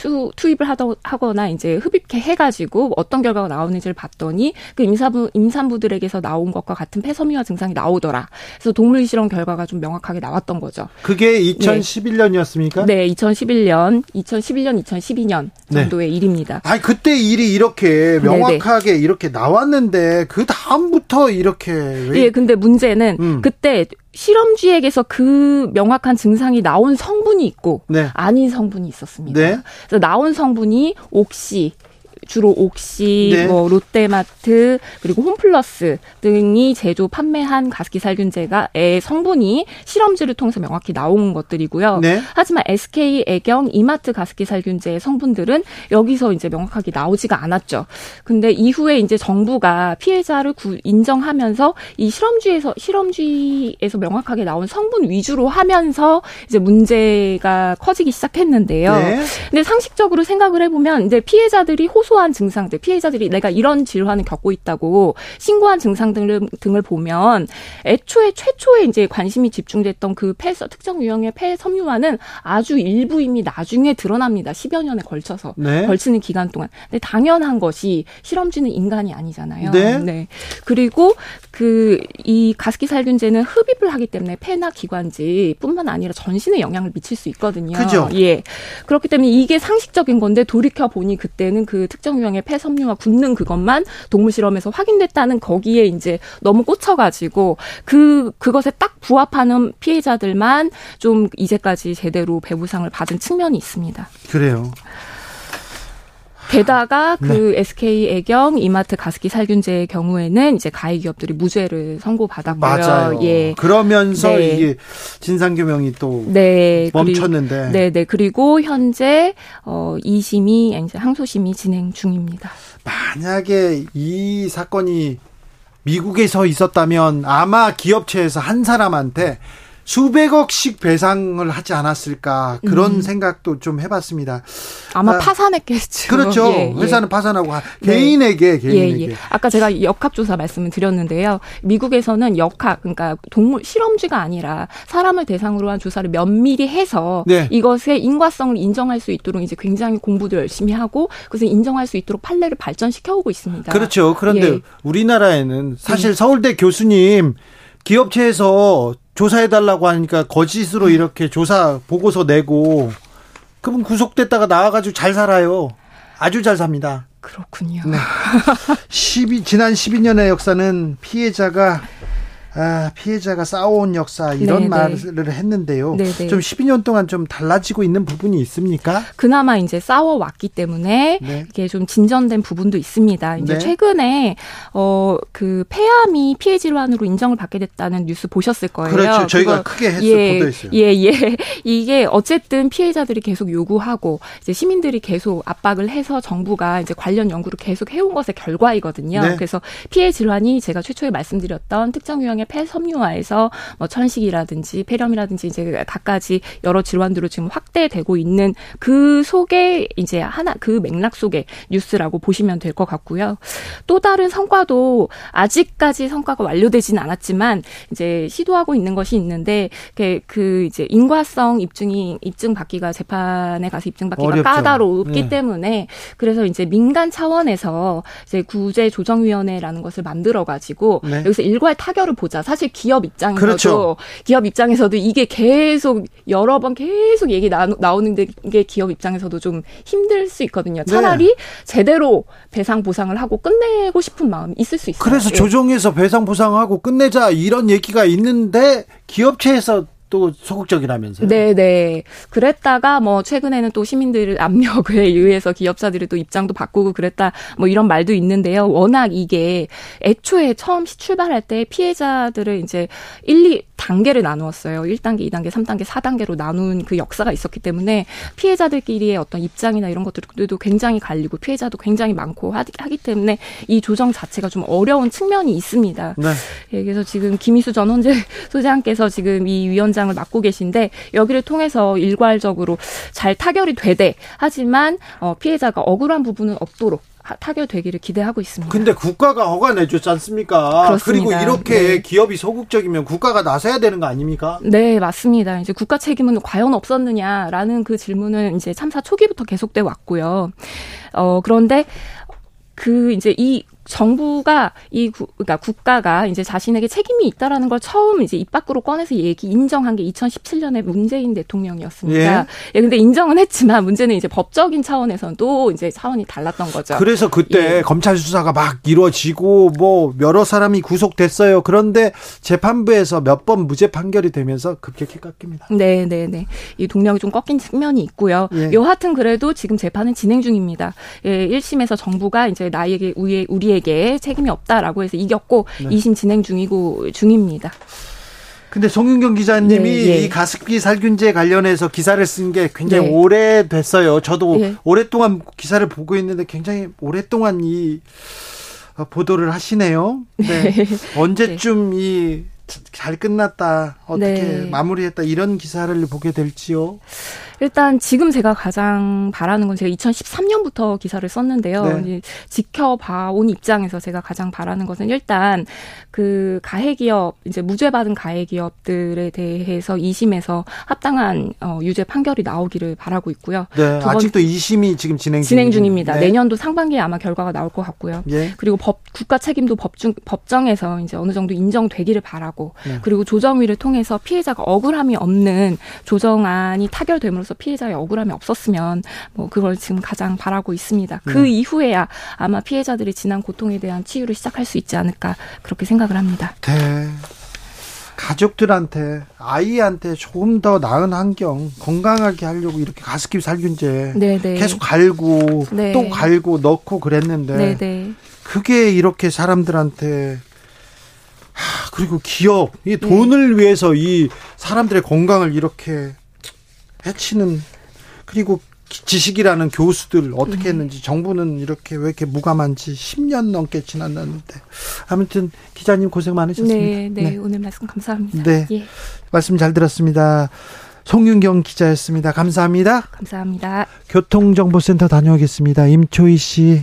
투, 투입을 하더, 하거나 이제 흡입해 해가지고 어떤 결과가 나오는지를 봤더니 그 임산부, 임산부들에게서 나온 것과 같은 폐섬유화 증상이 나오더라. 그래서 동물 실험 결과가 좀 명확하게 나왔던 거죠. 그게 2011년이었습니까? 네, 2011년, 2011년, 2012년 정도의 네. 일입니다. 아 그때 일이 이렇게 명확하게 네네. 이렇게 나왔는데 그 다음부터 이렇게. 왜... 예, 근데 문제는 음. 그때 실험쥐에게서 그 명확한 증상이 나온 성분이 있고 네. 아닌 성분이 있었습니다. 네. 나온 성분이 옥시, 주로 옥시, 네. 뭐 롯데마트 그리고 홈플러스 등이 제조 판매한 가습기 살균제가의 성분이 실험지를 통해서 명확히 나온 것들이고요. 네. 하지만 SK 애경 이마트 가습기 살균제의 성분들은 여기서 이제 명확하게 나오지가 않았죠. 근데 이후에 이제 정부가 피해자를 구, 인정하면서 이 실험주에서 실험주에서 명확하게 나온 성분 위주로 하면서 이제 문제가 커지기 시작했는데요. 네. 근데 상식적으로 생각을 해보면 이제 피해자들이 호소한 신고한 증상들, 피해자들이 내가 이런 질환을 겪고 있다고 신고한 증상 등을, 등을 보면 애초에 최초에 이제 관심이 집중됐던 그 폐, 특정 유형의 폐 섬유화는 아주 일부 이미 나중에 드러납니다. 10여 년에 걸쳐서. 네. 걸치는 기간 동안. 근데 당연한 것이 실험쥐는 인간이 아니잖아요. 네. 네. 그리고 그 이 가습기 살균제는 흡입을 하기 때문에 폐나 기관지뿐만 아니라 전신에 영향을 미칠 수 있거든요. 그죠? 예. 그렇기 때문에 이게 상식적인 건데 돌이켜 보니 그때는 그 특정 특정 유형의 폐섬유가 굳는 그것만 동물 실험에서 확인됐다는 거기에 이제 너무 꽂혀가지고 그 그것에 딱 부합하는 피해자들만 좀 이제까지 제대로 배부상을 받은 측면이 있습니다. 그래요. 게다가 그 네. SK 애경, 이마트 가습기 살균제의 경우에는 이제 가해 기업들이 무죄를 선고받았고요. 맞아요. 예. 그러면서 네. 이게 진상 규명이 또 네. 멈췄는데. 네, 네. 그리고 현재 어 2심이 이제 항소심이 진행 중입니다. 만약에 이 사건이 미국에서 있었다면 아마 기업체에서 한 사람한테 수백억씩 배상을 하지 않았을까 그런 음. 생각도 좀 해봤습니다. 아마 아, 파산했겠죠. 그렇죠. 예, 예. 회사는 파산하고 네. 개인에게 개인에게. 예, 예. 아까 제가 역학 조사 말씀을 드렸는데요. 미국에서는 역학 그러니까 동물 실험쥐가 아니라 사람을 대상으로 한 조사를 면밀히 해서 네. 이것의 인과성을 인정할 수 있도록 이제 굉장히 공부도 열심히 하고 그것을 인정할 수 있도록 판례를 발전시켜 오고 있습니다. 그렇죠. 그런데 예. 우리나라에는 사실 네. 서울대 교수님 기업체에서 조사해달라고 하니까 거짓으로 음. 이렇게 조사 보고서 내고 그분 구속됐다가 나와가지고 잘 살아요. 아주 잘 삽니다. 그렇군요. 네. 12, 지난 12년의 역사는 피해자가 아, 피해자가 싸워온 역사 이런 네네. 말을 했는데요. 네네. 좀 12년 동안 좀 달라지고 있는 부분이 있습니까? 그나마 이제 싸워왔기 때문에 네. 이게 좀 진전된 부분도 있습니다. 이제 네. 최근에 어 그 폐암이 피해 질환으로 인정을 받게 됐다는 뉴스 보셨을 거예요. 그렇죠. 저희가 크게 했어 예, 보도했어요. 예, 예. 이게 어쨌든 피해자들이 계속 요구하고 이제 시민들이 계속 압박을 해서 정부가 이제 관련 연구를 계속 해온 것의 결과이거든요. 네. 그래서 피해 질환이 제가 최초에 말씀드렸던 특정 유형 질병의 폐섬유화에서 뭐 천식이라든지 폐렴이라든지 이제 갖가지 여러 질환들로 지금 확대되고 있는 그 속에 이제 하나 그 맥락 속의 뉴스라고 보시면 될 것 같고요. 또 다른 성과도 아직까지 성과가 완료되지는 않았지만 이제 시도하고 있는 것이 있는데 그 이제 인과성 입증이 입증 받기가 재판에 가서 입증 받기가 어렵죠. 까다롭기 네. 때문에 그래서 이제 민간 차원에서 이제 구제 조정위원회라는 것을 만들어 가지고 네. 여기서 일괄 타결을 보 보자. 사실 기업 입장에서도 그렇죠. 기업 입장에서도 이게 계속 여러 번 계속 얘기 나, 나오는 게 기업 입장에서도 좀 힘들 수 있거든요. 차라리 네. 제대로 배상 보상을 하고 끝내고 싶은 마음이 있을 수 있어요. 그래서 예. 조정에서 배상 보상하고 끝내자 이런 얘기가 있는데 기업체에서 또 소극적이라면서요? 네, 네. 그랬다가 뭐 최근에는 또 시민들 압력에 의해서 기업사들이 또 입장도 바꾸고 그랬다 뭐 이런 말도 있는데요. 워낙 이게 애초에 처음 출발할 때 피해자들을 이제 1, 2 단계를 나누었어요. 1단계, 2단계, 3단계, 4단계로 나눈 그 역사가 있었기 때문에 피해자들끼리의 어떤 입장이나 이런 것들도 굉장히 갈리고 피해자도 굉장히 많고 하기 때문에 이 조정 자체가 좀 어려운 측면이 있습니다. 네. 예, 그래서 지금 김희수 전 헌재 소장께서 지금 이 위원장 을 맡고 계신데 여기를 통해서 일괄적으로 잘 타결이 되되 하지만 어, 피해자가 억울한 부분은 없도록 타결되기를 기대하고 있습니다. 근데 국가가 허가 내줬지 않습니까? 그렇습니다. 그리고 이렇게 네. 기업이 소극적이면 국가가 나서야 되는 거 아닙니까? 네, 맞습니다. 이제 국가 책임은 과연 없었느냐라는 그 질문은 이제 참사 초기부터 계속돼 왔고요. 어, 그런데 그 이제 이 정부가 이 구, 그러니까 국가가 이제 자신에게 책임이 있다라는 걸 처음 이제 입 밖으로 꺼내서 얘기 인정한 게 2017년에 문재인 대통령이었습니다. 예. 예 근데 인정은 했지만 문제는 이제 법적인 차원에서도 이제 차원이 달랐던 거죠. 그래서 그때 예. 검찰 수사가 막 이루어지고 뭐 여러 사람이 구속됐어요. 그런데 재판부에서 몇 번 무죄 판결이 되면서 급격히 깎입니다. 네, 네, 네. 이 동력이 좀 꺾인 측면이 있고요. 예. 여하튼 그래도 지금 재판은 진행 중입니다. 예, 1심에서 정부가 이제 나에게 우리 우리의 우리에게 책임이 없다라고 해서 이겼고 네. 2심 진행 중이고 중입니다. 근데 송윤경 기자님이 네, 네. 이 가습기 살균제 관련해서 기사를 쓴 게 굉장히 네. 오래됐어요. 저도 네. 오랫동안 기사를 보고 있는데 굉장히 오랫동안 이 보도를 하시네요. 네. 네. 언제쯤 이 잘 끝났다, 어떻게 마무리했다 이런 기사를 보게 될지요? 일단 지금 제가 가장 바라는 건 제가 2013년부터 기사를 썼는데요. 네. 지켜봐 온 입장에서 제가 가장 바라는 것은 일단 그 가해 기업 이제 무죄 받은 가해 기업들에 대해서 2심에서 합당한 어, 유죄 판결이 나오기를 바라고 있고요. 네. 아직도 2심이 지금 진행 진행 중입니다. 네. 내년도 상반기에 아마 결과가 나올 것 같고요. 예. 그리고 법 국가 책임도 법중 법정에서 이제 어느 정도 인정되기를 바라고 네. 그리고 조정위를 통해서 피해자가 억울함이 없는 조정안이 타결됨으로써 있어서 피해자의 억울함이 없었으면 뭐 그걸 지금 가장 바라고 있습니다. 그 네. 이후에야 아마 피해자들이 지난 고통에 대한 치유를 시작할 수 있지 않을까 그렇게 생각을 합니다. 네. 가족들한테 아이한테 조금 더 나은 환경 건강하게 하려고 이렇게 가습기 살균제 네네. 계속 갈고 네. 또 갈고 넣고 그랬는데 네네. 그게 이렇게 사람들한테 하, 그리고 기업 이 돈을 네. 위해서 이 사람들의 건강을 이렇게 해치는 그리고 지식이라는 교수들 어떻게 네. 했는지 정부는 이렇게 왜 이렇게 무감한지 10년 넘게 지났는데 아무튼 기자님 고생 많으셨습니다. 네, 네, 네. 오늘 말씀 감사합니다. 네, 예. 말씀 잘 들었습니다. 송윤경 기자였습니다. 감사합니다. 감사합니다. 교통정보센터 다녀오겠습니다. 임초희 씨.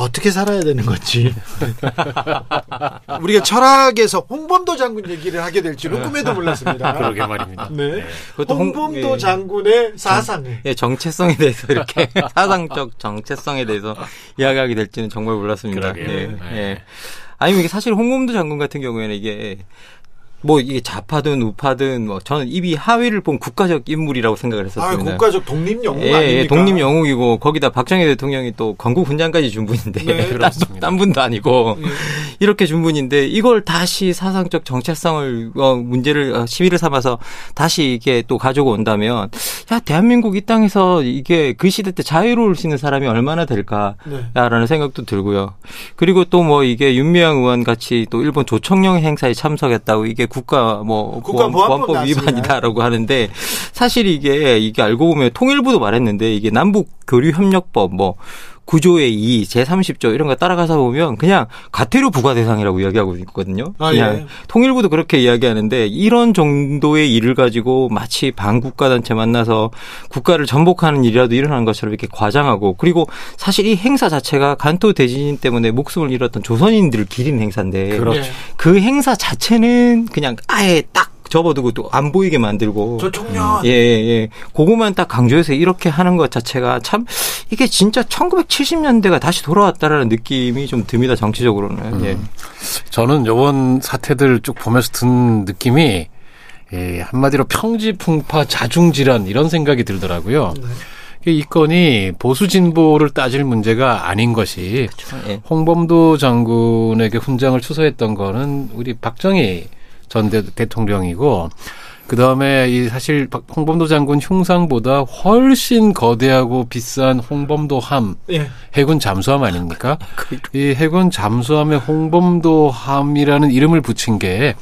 어떻게 살아야 되는 건지. 우리가 철학에서 홍범도 장군 얘기를 하게 될 줄은 꿈에도 몰랐습니다. 그러게 말입니다. 네. 네. 홍범도 홍, 예. 장군의 사상을. 예, 정체성에 대해서 이렇게 사상적 정체성에 대해서 이야기하게 될지는 정말 몰랐습니다. 그러게요. 예. 네. 예. 아니 이게 사실 홍범도 장군 같은 경우에는 이게 뭐 이게 좌파든 우파든 뭐 저는 입이 하위를 본 국가적 인물이라고 생각을 했었습니다. 아, 국가적 독립 영웅 예, 아닙니까? 예, 독립 영웅이고 거기다 박정희 대통령이 또 건국 훈장까지 준 분인데 네, 딴, 딴, 분도 아니고 네. 이렇게 준 분인데 이걸 다시 사상적 정체성을 어, 문제를 어, 시비를 삼아서 다시 이게 또 가지고 온다면 야 대한민국 이 땅에서 이게 그 시대 때 자유로울 수 있는 사람이 얼마나 될까라는 네. 생각도 들고요. 그리고 또 뭐 이게 윤미향 의원 같이 또 일본 조청령 행사에 참석했다고 이게 국가 뭐 국가보안법 위반이다라고 하는데 사실 이게 이게 알고 보면 통일부도 말했는데 이게 남북 교류 협력법 뭐 구조의 2, 제30조 이런 거 따라가서 보면 그냥 가태료 부과 대상이라고 이야기하고 있거든요. 아, 그냥 예. 통일부도 그렇게 이야기하는데 이런 정도의 일을 가지고 마치 반국가 단체 만나서 국가를 전복하는 일이라도 일어나는 것처럼 이렇게 과장하고 그리고 사실 이 행사 자체가 간토 대지진 때문에 목숨을 잃었던 조선인들을 기린 행사인데 그렇죠. 그 행사 자체는 그냥 아예 딱 접어두고 또 안 보이게 만들고. 저 청년. 예, 예, 예. 그거만 딱 강조해서 이렇게 하는 것 자체가 참 이게 진짜 1970년대가 다시 돌아왔다라는 느낌이 좀 듭니다, 정치적으로는. 음. 예. 저는 요번 사태들 쭉 보면서 든 느낌이 예, 한마디로 평지풍파 자중질환 이런 생각이 들더라고요. 네. 이 건이 보수 진보를 따질 문제가 아닌 것이 그렇죠. 예. 홍범도 장군에게 훈장을 추서했던 거는 우리 박정희 전 대통령이고 그 다음에 이 사실 홍범도 장군 흉상보다 훨씬 거대하고 비싼 홍범도함 예. 해군 잠수함 아닙니까? 이 해군 잠수함에 홍범도함이라는 이름을 붙인 게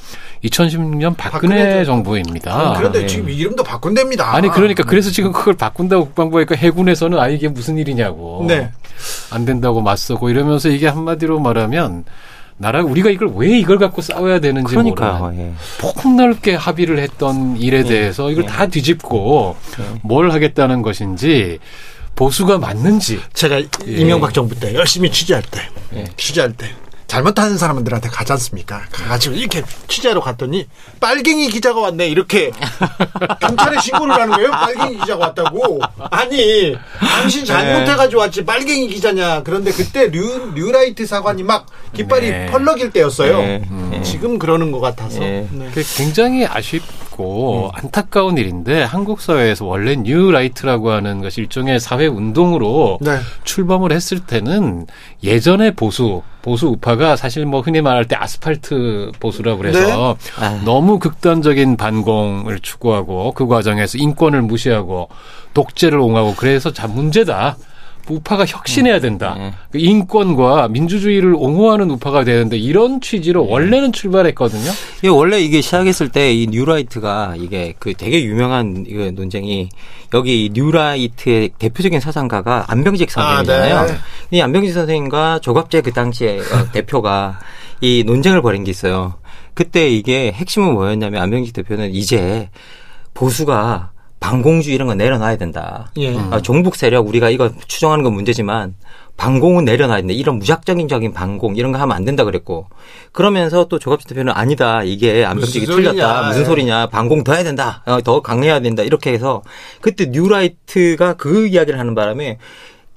2016년 박근혜, 박근혜 정부입니다. 아, 그런데 네. 지금 이름도 바꾼답니다. 아니 그러니까 그래서 지금 그걸 바꾼다고 국방부가 해군에서는 아 이게 무슨 일이냐고. 네. 안 된다고 맞서고 이러면서 이게 한마디로 말하면 나라 우리가 이걸 왜 이걸 갖고 싸워야 되는지 그러니까요. 예. 폭넓게 합의를 했던 일에 예. 대해서 이걸 예. 다 뒤집고 예. 뭘 하겠다는 것인지 보수가 맞는지 제가 예. 이명박 정부 때 열심히 취재할 때 예. 취재할 때 잘못하는 사람들한테 가지 않습니까? 가가지고 이렇게 취재하러 갔더니 빨갱이 기자가 왔네 이렇게 경찰에 신고를 하는 거예요. 빨갱이 기자가 왔다고. 아니 당신 잘못해가지고 왔지 빨갱이 기자냐. 그런데 그때 류, 류라이트 사관이 막 깃발이 네. 펄럭일 때였어요. 네. 음. 지금 그러는 것 같아서. 네. 네. 굉장히 아쉽 고 음. 안타까운 일인데 한국 사회에서 원래 뉴라이트라고 하는 것이 일종의 사회 운동으로 네. 출범을 했을 때는 예전의 보수 보수 우파가 사실 뭐 흔히 말할 때 아스팔트 보수라고 그래서 네? 아. 너무 극단적인 반공을 추구하고 그 과정에서 인권을 무시하고 독재를 옹호하고 그래서 자 문제다. 우파가 혁신해야 된다. 음, 음. 인권과 민주주의를 옹호하는 우파가 되는데 이런 취지로 음. 원래는 출발했거든요. 예, 원래 이게 시작했을 때 이 뉴라이트가 이게 그 되게 유명한 이거 논쟁이 여기 뉴라이트의 대표적인 사상가가 안병직 선생님이잖아요. 아, 네. 이 안병직 선생님과 조갑재 그 당시에 어, 대표가 이 논쟁을 벌인 게 있어요. 그때 이게 핵심은 뭐였냐면 안병직 대표는 이제 보수가 반공주의 이런 거 내려놔야 된다. 예. 아, 종북 세력 우리가 이거 추정하는 건 문제지만 반공은 내려놔야 된다. 이런 무작정적인 반공 이런 거 하면 안 된다 그랬고 그러면서 또 조갑진 대표는 아니다. 이게 안병직이 틀렸다. 무슨 소리냐. 반공 더 해야 된다. 어, 더 강해야 된다. 이렇게 해서 그때 뉴라이트가 그 이야기를 하는 바람에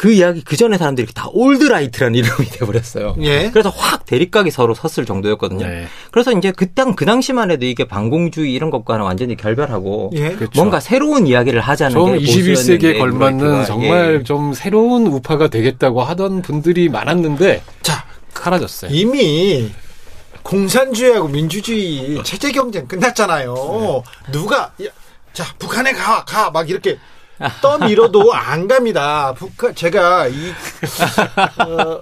그 이야기 그 전에 사람들이 다 올드라이트라는 이름이 돼버렸어요. 예. 그래서 확 대립각이 서로 섰을 정도였거든요. 예. 그래서 이제 그땅 그 당시만 해도 이게 반공주의 이런 것과는 완전히 결별하고 예. 그렇죠. 뭔가 새로운 이야기를 하자는 게 21세기에 걸맞는 정말 예. 좀 새로운 우파가 되겠다고 하던 분들이 많았는데 자 사라졌어요. 이미 공산주의하고 민주주의 체제 경쟁 끝났잖아요. 네. 누가 자 북한에 가 가 막 이렇게 떠밀어도 안 갑니다. 북한 제가 이그 어,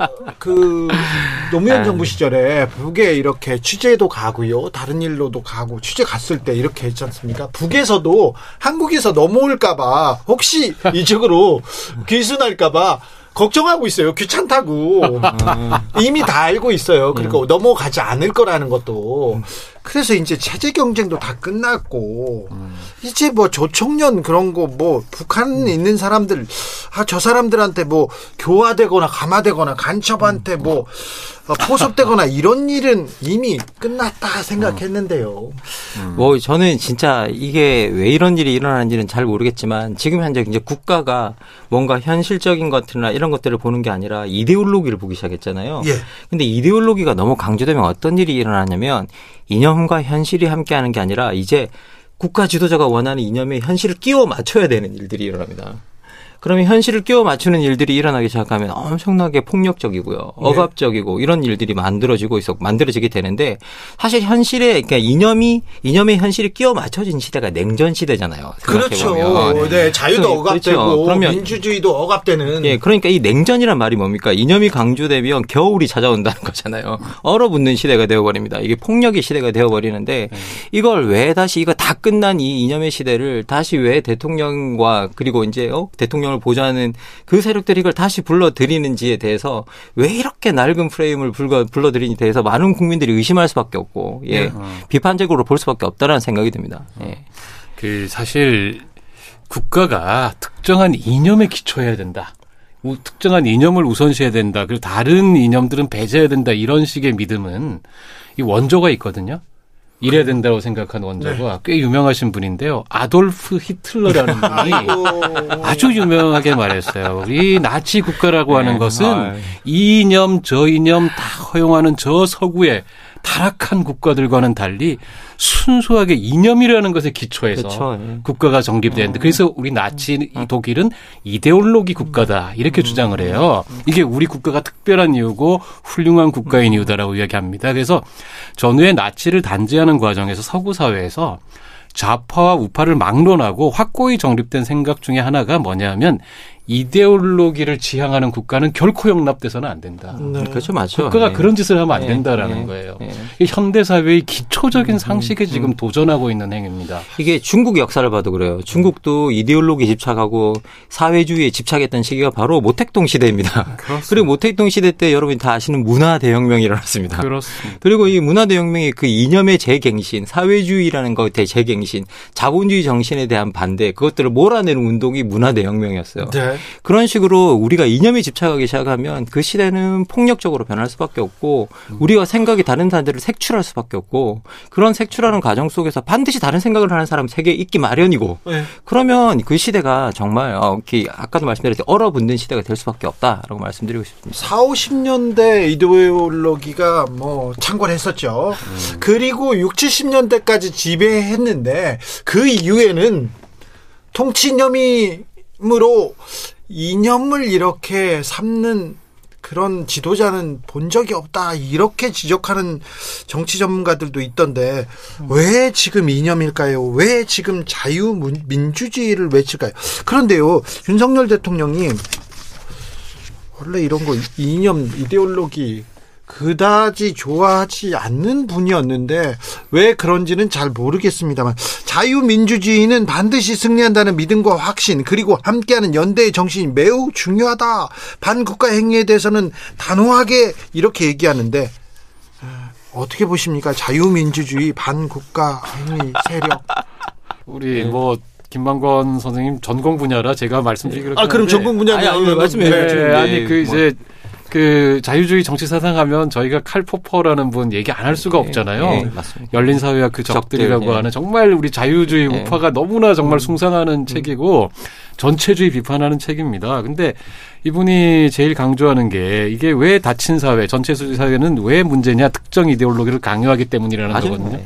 노무현 정부 시절에 북에 이렇게 취재도 가고요. 다른 일로도 가고 취재 갔을 때 이렇게 했지 않습니까? 북에서도 한국에서 넘어올까봐 혹시 이쪽으로 귀순할까봐 걱정하고 있어요. 귀찮다고. 이미 다 알고 있어요. 그러니까 음. 넘어가지 않을 거라는 것도. 그래서 이제 체제 경쟁도 다 끝났고 음. 이제 뭐 조총련 그런 거 뭐 북한에 있는 사람들 아 저 사람들한테 뭐 교화되거나 감화되거나 간첩한테 뭐 어, 포섭되거나 이런 일은 이미 끝났다 생각했는데요. 음. 뭐 저는 진짜 이게 왜 이런 일이 일어나는지는 잘 모르겠지만 지금 현재 이제 국가가 뭔가 현실적인 것들이나 이런 것들을 보는 게 아니라 이데올로기를 보기 시작했잖아요. 예. 근데 이데올로기가 너무 강조되면 어떤 일이 일어나냐면 이념과 현실이 함께하는 게 아니라 이제 국가 지도자가 원하는 이념에 현실을 끼워 맞춰야 되는 일들이 일어납니다. 그러면 현실을 끼워 맞추는 일들이 일어나기 시작하면 엄청나게 폭력적이고요. 네. 억압적이고 이런 일들이 만들어지고 있어 만들어지게 되는데 사실 현실에 그러니까 이념이 이념의 현실이 끼워 맞춰진 시대가 냉전 시대잖아요. 그렇죠. 네. 네. 자유도 그렇죠. 억압되고 그렇죠. 민주주의도 억압되는 예. 그러니까 이 냉전이란 말이 뭡니까? 이념이 강조되면 겨울이 찾아온다는 거잖아요. 얼어붙는 시대가 되어 버립니다. 이게 폭력의 시대가 되어 버리는데 네. 이걸 왜 다시 이거 다 끝난 이 이념의 시대를 다시 왜 대통령과 그리고 이제 어? 대통령 대통령을 보좌하는 그 세력들이 이걸 다시 불러들이는지에 대해서 왜 이렇게 낡은 프레임을 불러, 불러들이니 대해서 많은 국민들이 의심할 수밖에 없고 예 네. 비판적으로 볼 수밖에 없다라는 생각이 듭니다. 예. 그 사실 국가가 특정한 이념에 기초해야 된다. 특정한 이념을 우선시해야 된다. 그리고 다른 이념들은 배제해야 된다. 이런 식의 믿음은 이 원조가 있거든요. 이래야 된다고 생각한 원자가 네. 꽤 유명하신 분인데요. 아돌프 히틀러라는 분이 아주 유명하게 말했어요. 우리 나치 국가라고 하는 네. 것은 이 이념 저 이념 다 허용하는 저 서구의 타락한 국가들과는 달리 순수하게 이념이라는 것에 기초해서 그렇죠. 예. 국가가 정립되는데 음. 그래서 우리 나치 이 독일은 이데올로기 국가다 이렇게 음. 주장을 해요. 이게 우리 국가가 특별한 이유고 훌륭한 국가인 이유다라고 이야기합니다. 그래서 전후에 나치를 단죄하는 과정에서 서구 사회에서 좌파와 우파를 막론하고 확고히 정립된 생각 중에 하나가 뭐냐면 이데올로기를 지향하는 국가는 결코 용납돼서는 안 된다. 네. 그렇죠, 맞죠. 국가가 네. 그런 짓을 하면 안 네. 된다라는 네. 거예요. 네. 현대 사회의 기초적인 음, 음, 상식에 음, 지금 도전하고 있는 행위입니다. 이게 중국 역사를 봐도 그래요. 중국도 이데올로기 집착하고 사회주의에 집착했던 시기가 바로 모택동 시대입니다. 그렇습니다. 그리고 모택동 시대 때 여러분이 다 아시는 문화 대혁명이 일어났습니다. 그렇습니다. 그리고 이 문화 대혁명이 그 이념의 재갱신, 사회주의라는 것의 재갱신, 자본주의 정신에 대한 반대, 그것들을 몰아내는 운동이 문화 대혁명이었어요. 네. 그런 식으로 우리가 이념에 집착하기 시작하면 그 시대는 폭력적으로 변할 수밖에 없고 우리가 생각이 다른 사람들을 색출할 수밖에 없고 그런 색출하는 과정 속에서 반드시 다른 생각을 하는 사람 세계에 있기 마련이고 네. 그러면 그 시대가 정말 어, 아까도 말씀드렸듯이 얼어붙는 시대가 될 수밖에 없다라고 말씀드리고 싶습니다. 4, 50년대 이데올로기가 뭐 창궐했었죠. 음. 그리고 6, 70년대까지 지배했는데 그 이후에는 통치념이 으로 이념을 이렇게 삼는 그런 지도자는 본 적이 없다 이렇게 지적하는 정치 전문가들도 있던데 왜 지금 이념일까요? 왜 지금 자유민주주의를 외칠까요? 그런데요 윤석열 대통령이 원래 이런 거 이념 이데올로기 그다지 좋아하지 않는 분이었는데 왜 그런지는 잘 모르겠습니다만 자유민주주의는 반드시 승리한다는 믿음과 확신 그리고 함께하는 연대의 정신이 매우 중요하다. 반국가 행위에 대해서는 단호하게 이렇게 얘기하는데 어떻게 보십니까? 자유민주주의 반국가 행위 세력. 우리 네. 뭐 김만권 선생님 전공 분야라 제가 말씀드리기로 아 그럼 전공 분야는 아니, 아니, 말씀해 네, 네, 아니 그 뭐. 이제 그 자유주의 정치 사상 하면 저희가 칼포퍼라는 분 얘기 안 할 수가 네, 없잖아요. 네, 네, 열린 사회와 그 적들이라고 적들, 하는 정말 우리 자유주의 우파가 너무나 정말 음. 숭상하는 음. 책이고 전체주의 비판하는 책입니다. 근데 이분이 제일 강조하는 게 이게 왜 닫힌 사회, 전체주의 사회는 왜 문제냐 특정 이데올로기를 강요하기 때문이라는 맞아요. 거거든요. 네.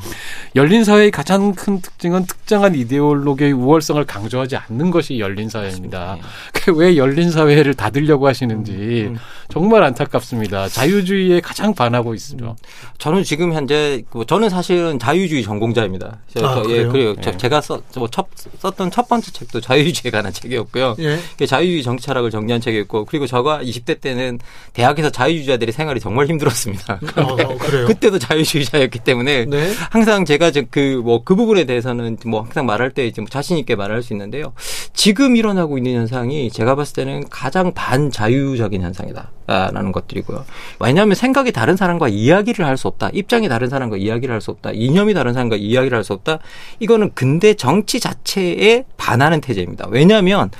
열린 사회의 가장 큰 특징은 특정한 이데올로기의 우월성을 강조하지 않는 것이 열린 사회입니다. 네. 왜 열린 사회를 닫으려고 하시는지 음, 음. 정말 안타깝습니다. 자유주의에 가장 반하고 있습니다. 음. 저는 지금 현재 그 저는 사실은 자유주의 전공자입니다. 저, 아, 예, 그래요. 네. 제가 써, 뭐 첫, 썼던 첫 번째 책도 자유주의에 관한 책이었고요. 예. 자유주의 정치 철학을 정리한 책이 있고 그리고 저가 20대 때는 대학에서 자유주의자들의 생활이 정말 힘들었습니다. 어, 그때도 자유주의자였기 때문에 네. 항상 제가 그뭐그 뭐 그 부분에 대해서는 뭐 항상 말할 때 이제 뭐 자신 있게 말할 수 있는데요. 지금 일어나고 있는 현상이 제가 봤을 때는 가장 반자유적인 현상이다라는 것들이고요. 왜냐하면 생각이 다른 사람과 이야기를 할 수 없다. 입장이 다른 사람과 이야기를 할 수 없다. 이념이 다른 사람과 이야기를 할 수 없다. 이거는 근대 정치 자체에 반하는 태제입니다. 왜냐하면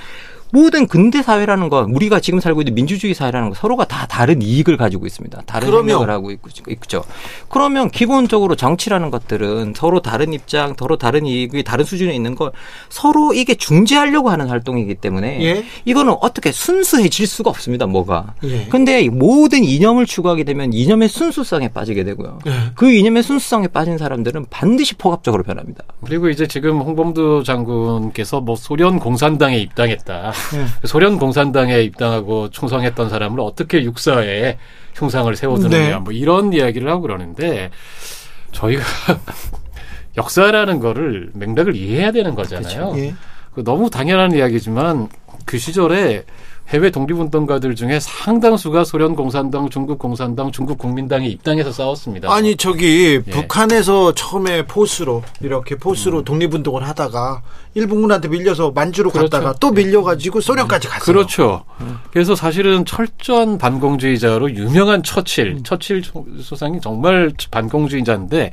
모든 근대 사회라는 건 우리가 지금 살고 있는 민주주의 사회라는 건 서로가 다 다른 이익을 가지고 있습니다. 다른 그러면. 생각을 하고 있고 있죠. 그러면 기본적으로 정치라는 것들은 서로 다른 입장, 서로 다른 이익이 다른 수준에 있는 걸 서로 이게 중재하려고 하는 활동이기 때문에 예? 이거는 어떻게 순수해질 수가 없습니다. 뭐가. 예. 근데 모든 이념을 추구하게 되면 이념의 순수성에 빠지게 되고요. 예. 그 이념의 순수성에 빠진 사람들은 반드시 포괄적으로 변합니다. 그리고 이제 지금 홍범도 장군께서 뭐 소련 공산당에 입당했다. 네. 소련 공산당에 입당하고 충성했던 사람을 어떻게 육사에 흉상을 세워두느냐 네. 뭐 이런 이야기를 하고 그러는데 저희가 역사라는 거를 맥락을 이해해야 되는 거잖아요. 그렇죠. 예. 그 너무 당연한 이야기지만 그 시절에 해외 독립운동가들 중에 상당수가 소련 공산당, 중국 공산당, 중국 국민당에 입당해서 싸웠습니다. 아니 저기 예. 북한에서 처음에 포스로 이렇게 포스로 음. 독립운동을 하다가 일본군한테 밀려서 만주로 그렇죠. 갔다가 또 밀려가지고 소련까지 갔어요. 그렇죠. 음. 그래서 사실은 철저한 반공주의자로 유명한 처칠, 음. 처칠 소상이 정말 반공주의자인데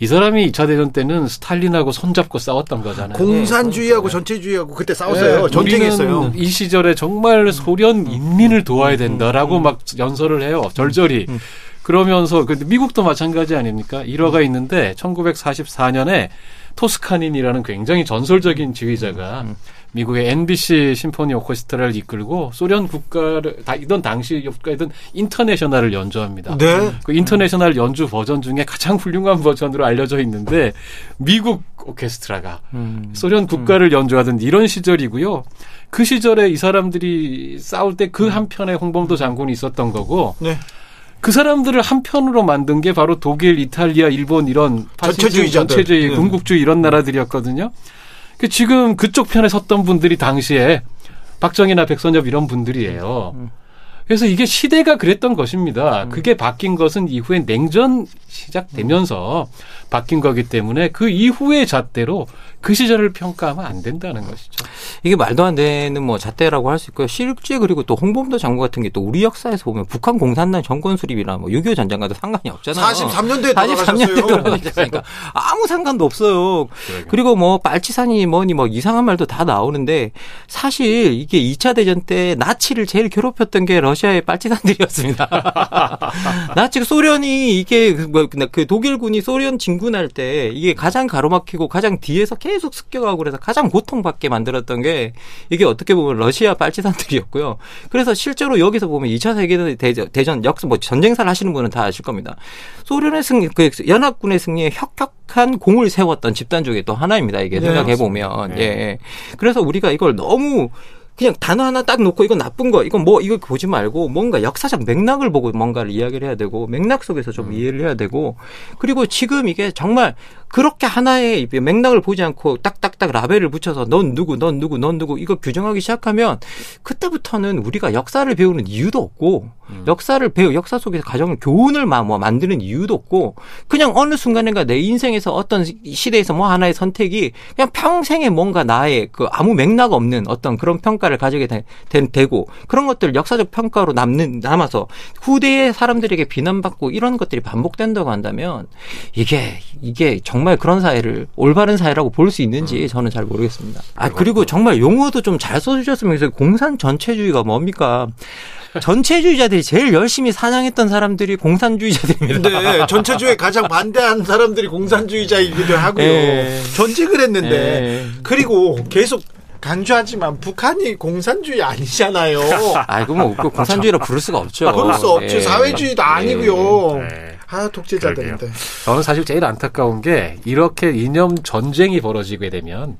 이 사람이 2차 대전 때는 스탈린하고 손잡고 싸웠던 거잖아요. 공산주의하고 네. 전체주의하고 그때 싸웠어요. 네, 전쟁했어요. 이 시절에 정말 소련 인민을 도와야 된다라고 음. 막 연설을 해요. 절절히. 음. 그러면서 근데 미국도 마찬가지 아닙니까? 일화가 있는데 1944년에 토스카니니라는 굉장히 전설적인 지휘자가 음. 미국의 NBC 심포니 오케스트라를 이끌고 소련 국가를 다 이던 당시 국가이던 인터내셔널을 연주합니다. 네. 그 인터내셔널 연주 버전 중에 가장 훌륭한 버전으로 알려져 있는데 미국 오케스트라가 음. 소련 국가를 음. 연주하던 이런 시절이고요. 그 시절에 이 사람들이 싸울 때 그 한편에 홍범도 장군이 있었던 거고 네. 그 사람들을 한편으로 만든 게 바로 독일, 이탈리아, 일본 이런 전체주의, 전체주의, 네. 군국주의 이런 나라들이었거든요. 그 지금 그쪽 편에 섰던 분들이 당시에 박정희나 백선엽 이런 분들이에요. 음. 그래서 이게 시대가 그랬던 것입니다. 음. 그게 바뀐 것은 이후에 냉전 시작되면서 바뀐 거기 때문에 그 이후의 잣대로 그 시절을 평가하면 안 된다는 것이죠. 이게 말도 안 되는 뭐 잣대라고 할 수 있고요. 실제 그리고 또 홍범도 장군 같은 게 또 우리 역사에서 보면 북한 공산당 정권 수립이나 뭐 6.25 전쟁과도 상관이 없잖아요. 43년도에 43년대 돌아가셨으니까 아무 상관도 없어요. 그러게. 그리고 뭐 빨치산이 뭐니 뭐 이상한 말도 다 나오는데 사실 이게 2차 대전 때 나치를 제일 괴롭혔던 게 러시아의 빨치산들이었습니다. 나치 소련이 이게 그, 뭐, 그 독일군이 소련 진군할 때 이게 가장 가로막히고 가장 뒤에서 계속 계속 습격하고 그래서 가장 고통받게 만들었던 게 이게 어떻게 보면 러시아 빨치산들이었고요. 그래서 실제로 여기서 보면 2차 세계대전 대전 역사 뭐 전쟁사를 하시는 분은 다 아실 겁니다. 소련의 승리, 그 연합군의 승리에 혁혁한 공을 세웠던 집단 중에 또 하나입니다. 이게 네, 생각해 보면 네. 예. 그래서 우리가 이걸 너무 그냥 단어 하나 딱 놓고 이건 나쁜 거, 이건 뭐 이거 보지 말고 뭔가 역사적 맥락을 보고 뭔가를 이야기를 해야 되고 맥락 속에서 좀 음. 이해를 해야 되고 그리고 지금 이게 정말 그렇게 하나의 맥락을 보지 않고 딱딱딱 라벨을 붙여서 넌 누구, 넌 누구, 넌 누구 이거 규정하기 시작하면 그때부터는 우리가 역사를 배우는 이유도 없고 음. 역사를 배우 역사 속에서 가정 교훈을 뭐 만드는 이유도 없고 그냥 어느 순간인가 내 인생에서 어떤 시대에서 뭐 하나의 선택이 그냥 평생에 뭔가 나의 그 아무 맥락 없는 어떤 그런 평가를 가지게 되, 되 고 그런 것들 역사적 평가로 남는 남아서 후대의 사람들에게 비난받고 이런 것들이 반복된다고 한다면 이게 이게 정말 정말 그런 사회를 올바른 사회라고 볼 수 있는지 저는 잘 모르겠습니다. 아 그리고 정말 용어도 좀 잘 써주셨으면 좋겠어요. 공산 전체주의가 뭡니까? 전체주의자들이 제일 열심히 사냥했던 사람들이 공산주의자들입니다. 네, 전체주의에 가장 반대한 사람들이 공산주의자이기도 하고요. 네. 전직을 했는데 네. 그리고 계속 강조하지만 북한이 공산주의 아니잖아요. 아이고 뭐그 공산주의로 부를 수가 없죠. 부를 수 없죠. 네. 사회주의도 아니고요. 네. 아 독재자들인데. 저는 사실 제일 안타까운 게 이렇게 이념 전쟁이 벌어지게 되면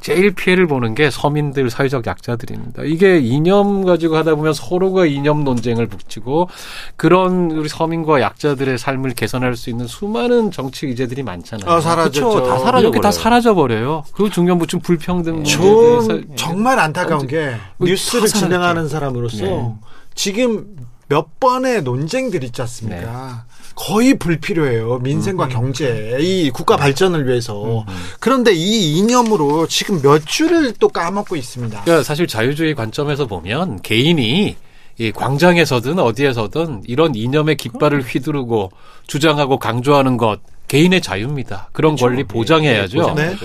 제일 피해를 보는 게 서민들 사회적 약자들입니다. 이게 이념 가지고 하다 보면 서로가 이념 논쟁을 붙이고 그런 우리 서민과 약자들의 삶을 개선할 수 있는 수많은 정치 의제들이 많잖아요. 아, 사라졌죠. 그쵸? 다 사라져 이렇게 다 사라져 버려요. 그 중요한 부분 불평등. 저 정말 안타까운 게 뉴스를 진행하는 사람으로서 네. 지금 몇 번의 논쟁들 있지 않습니까? 네. 거의 불필요해요. 민생과 음. 경제, 이 국가 발전을 위해서. 음. 그런데 이 이념으로 지금 몇 줄을 또 까먹고 있습니다. 그러니까 사실 자유주의 관점에서 보면 개인이 이 광장에서든 어디에서든 이런 이념의 깃발을 휘두르고 주장하고 강조하는 것 개인의 자유입니다. 그런 그렇죠. 권리 보장해야죠. 네.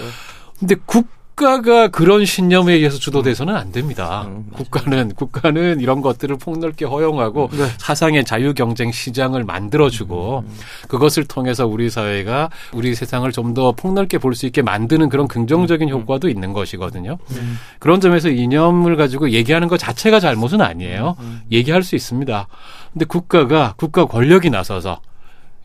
근데 국 국가가 그런 신념에 의해서 주도돼서는 안 됩니다. 음, 국가는 국가는 이런 것들을 폭넓게 허용하고 네. 사상의 자유 경쟁 시장을 만들어주고 음, 음. 그것을 통해서 우리 사회가 우리 세상을 좀 더 폭넓게 볼 수 있게 만드는 그런 긍정적인 음, 음. 효과도 있는 것이거든요. 음. 그런 점에서 이념을 가지고 얘기하는 것 자체가 잘못은 아니에요. 얘기할 수 있습니다. 근데 국가가 국가 권력이 나서서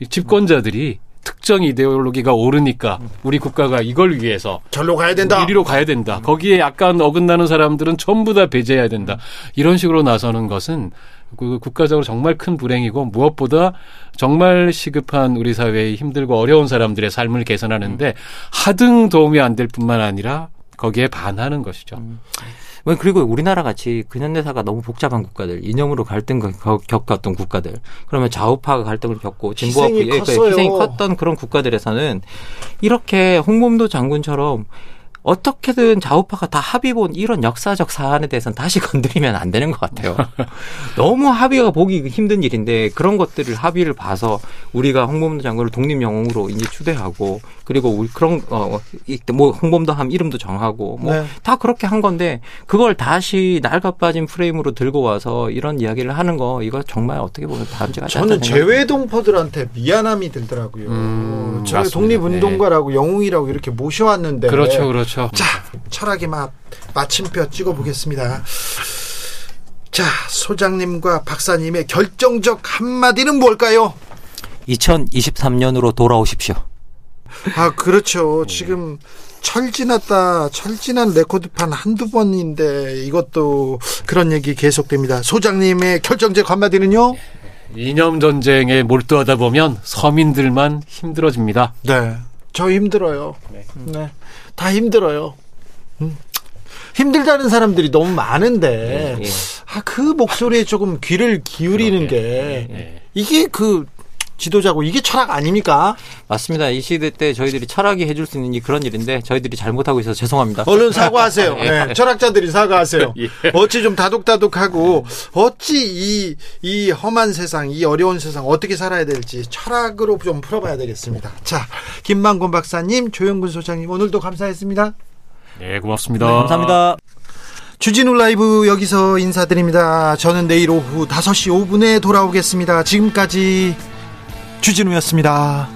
집권자들이 특정 이데올로기가 오르니까 우리 국가가 이걸 위해서 절로 가야 된다. 이리로 가야 된다. 거기에 약간 어긋나는 사람들은 전부 다 배제해야 된다. 이런 식으로 나서는 것은 그 국가적으로 정말 큰 불행이고 무엇보다 정말 시급한 우리 사회의 힘들고 어려운 사람들의 삶을 개선하는데 하등 도움이 안 될 뿐만 아니라 거기에 반하는 것이죠. 음. 뭐 그리고 우리나라 같이 근현대사가 너무 복잡한 국가들, 이념으로 갈등을 겪었던 국가들, 그러면 좌우파가 갈등을 겪고 진보와 희생이, 예, 희생이 컸던 그런 국가들에서는 이렇게 홍범도 장군처럼 어떻게든 좌우파가 다 합의 본 이런 역사적 사안에 대해서는 다시 건드리면 안 되는 것 같아요. 너무 합의가 보기 힘든 일인데 그런 것들을 합의를 봐서 우리가 홍범도 장군을 독립 영웅으로 이제 추대하고 그리고 우리 그런 어뭐 홍범도 함 이름도 정하고 뭐다 네. 그렇게 한 건데 그걸 다시 낡아 빠진 프레임으로 들고 와서 이런 이야기를 하는 거 이거 정말 어떻게 보면 다음지가 저는 재외동포들한테 미안함이 들더라고요. 음, 저 독립운동가라고 네. 영웅이라고 이렇게 모셔왔는데 그렇죠, 그렇죠. 그렇죠. 자, 철학의 맛 마침표 찍어보겠습니다. 자, 소장님과 박사님의 결정적 한마디는 뭘까요? 2023년으로 돌아오십시오. 아, 그렇죠. 지금 철 지났다, 철 지난 레코드판 한두 번인데 이것도 그런 얘기 계속됩니다. 소장님의 결정적 한마디는요? 이념 전쟁에 몰두하다 보면 서민들만 힘들어집니다. 네. 저 힘들어요. 네. 네. 다 힘들어요. 음. 힘들다는 사람들이 너무 많은데 네, 네. 아, 그 목소리에 조금 귀를 기울이는 게 네. 이게 그 지도자고 이게 철학 아닙니까? 맞습니다. 이 시대 때 저희들이 철학이 해줄 수 있는 그런 일인데 저희들이 잘못하고 있어서 죄송합니다. 얼른 사과하세요. 네, 철학자들이 사과하세요. 예. 어찌 좀 다독다독하고 어찌 이, 이 험한 세상, 이 어려운 세상 어떻게 살아야 될지 철학으로 좀 풀어봐야 되겠습니다. 자, 김만곤 박사님, 조영근 소장님 오늘도 감사했습니다. 네, 고맙습니다. 네, 감사합니다. 주진우 라이브 여기서 인사드립니다. 저는 내일 오후 5시 5분에 돌아오겠습니다. 지금까지 주진우였습니다.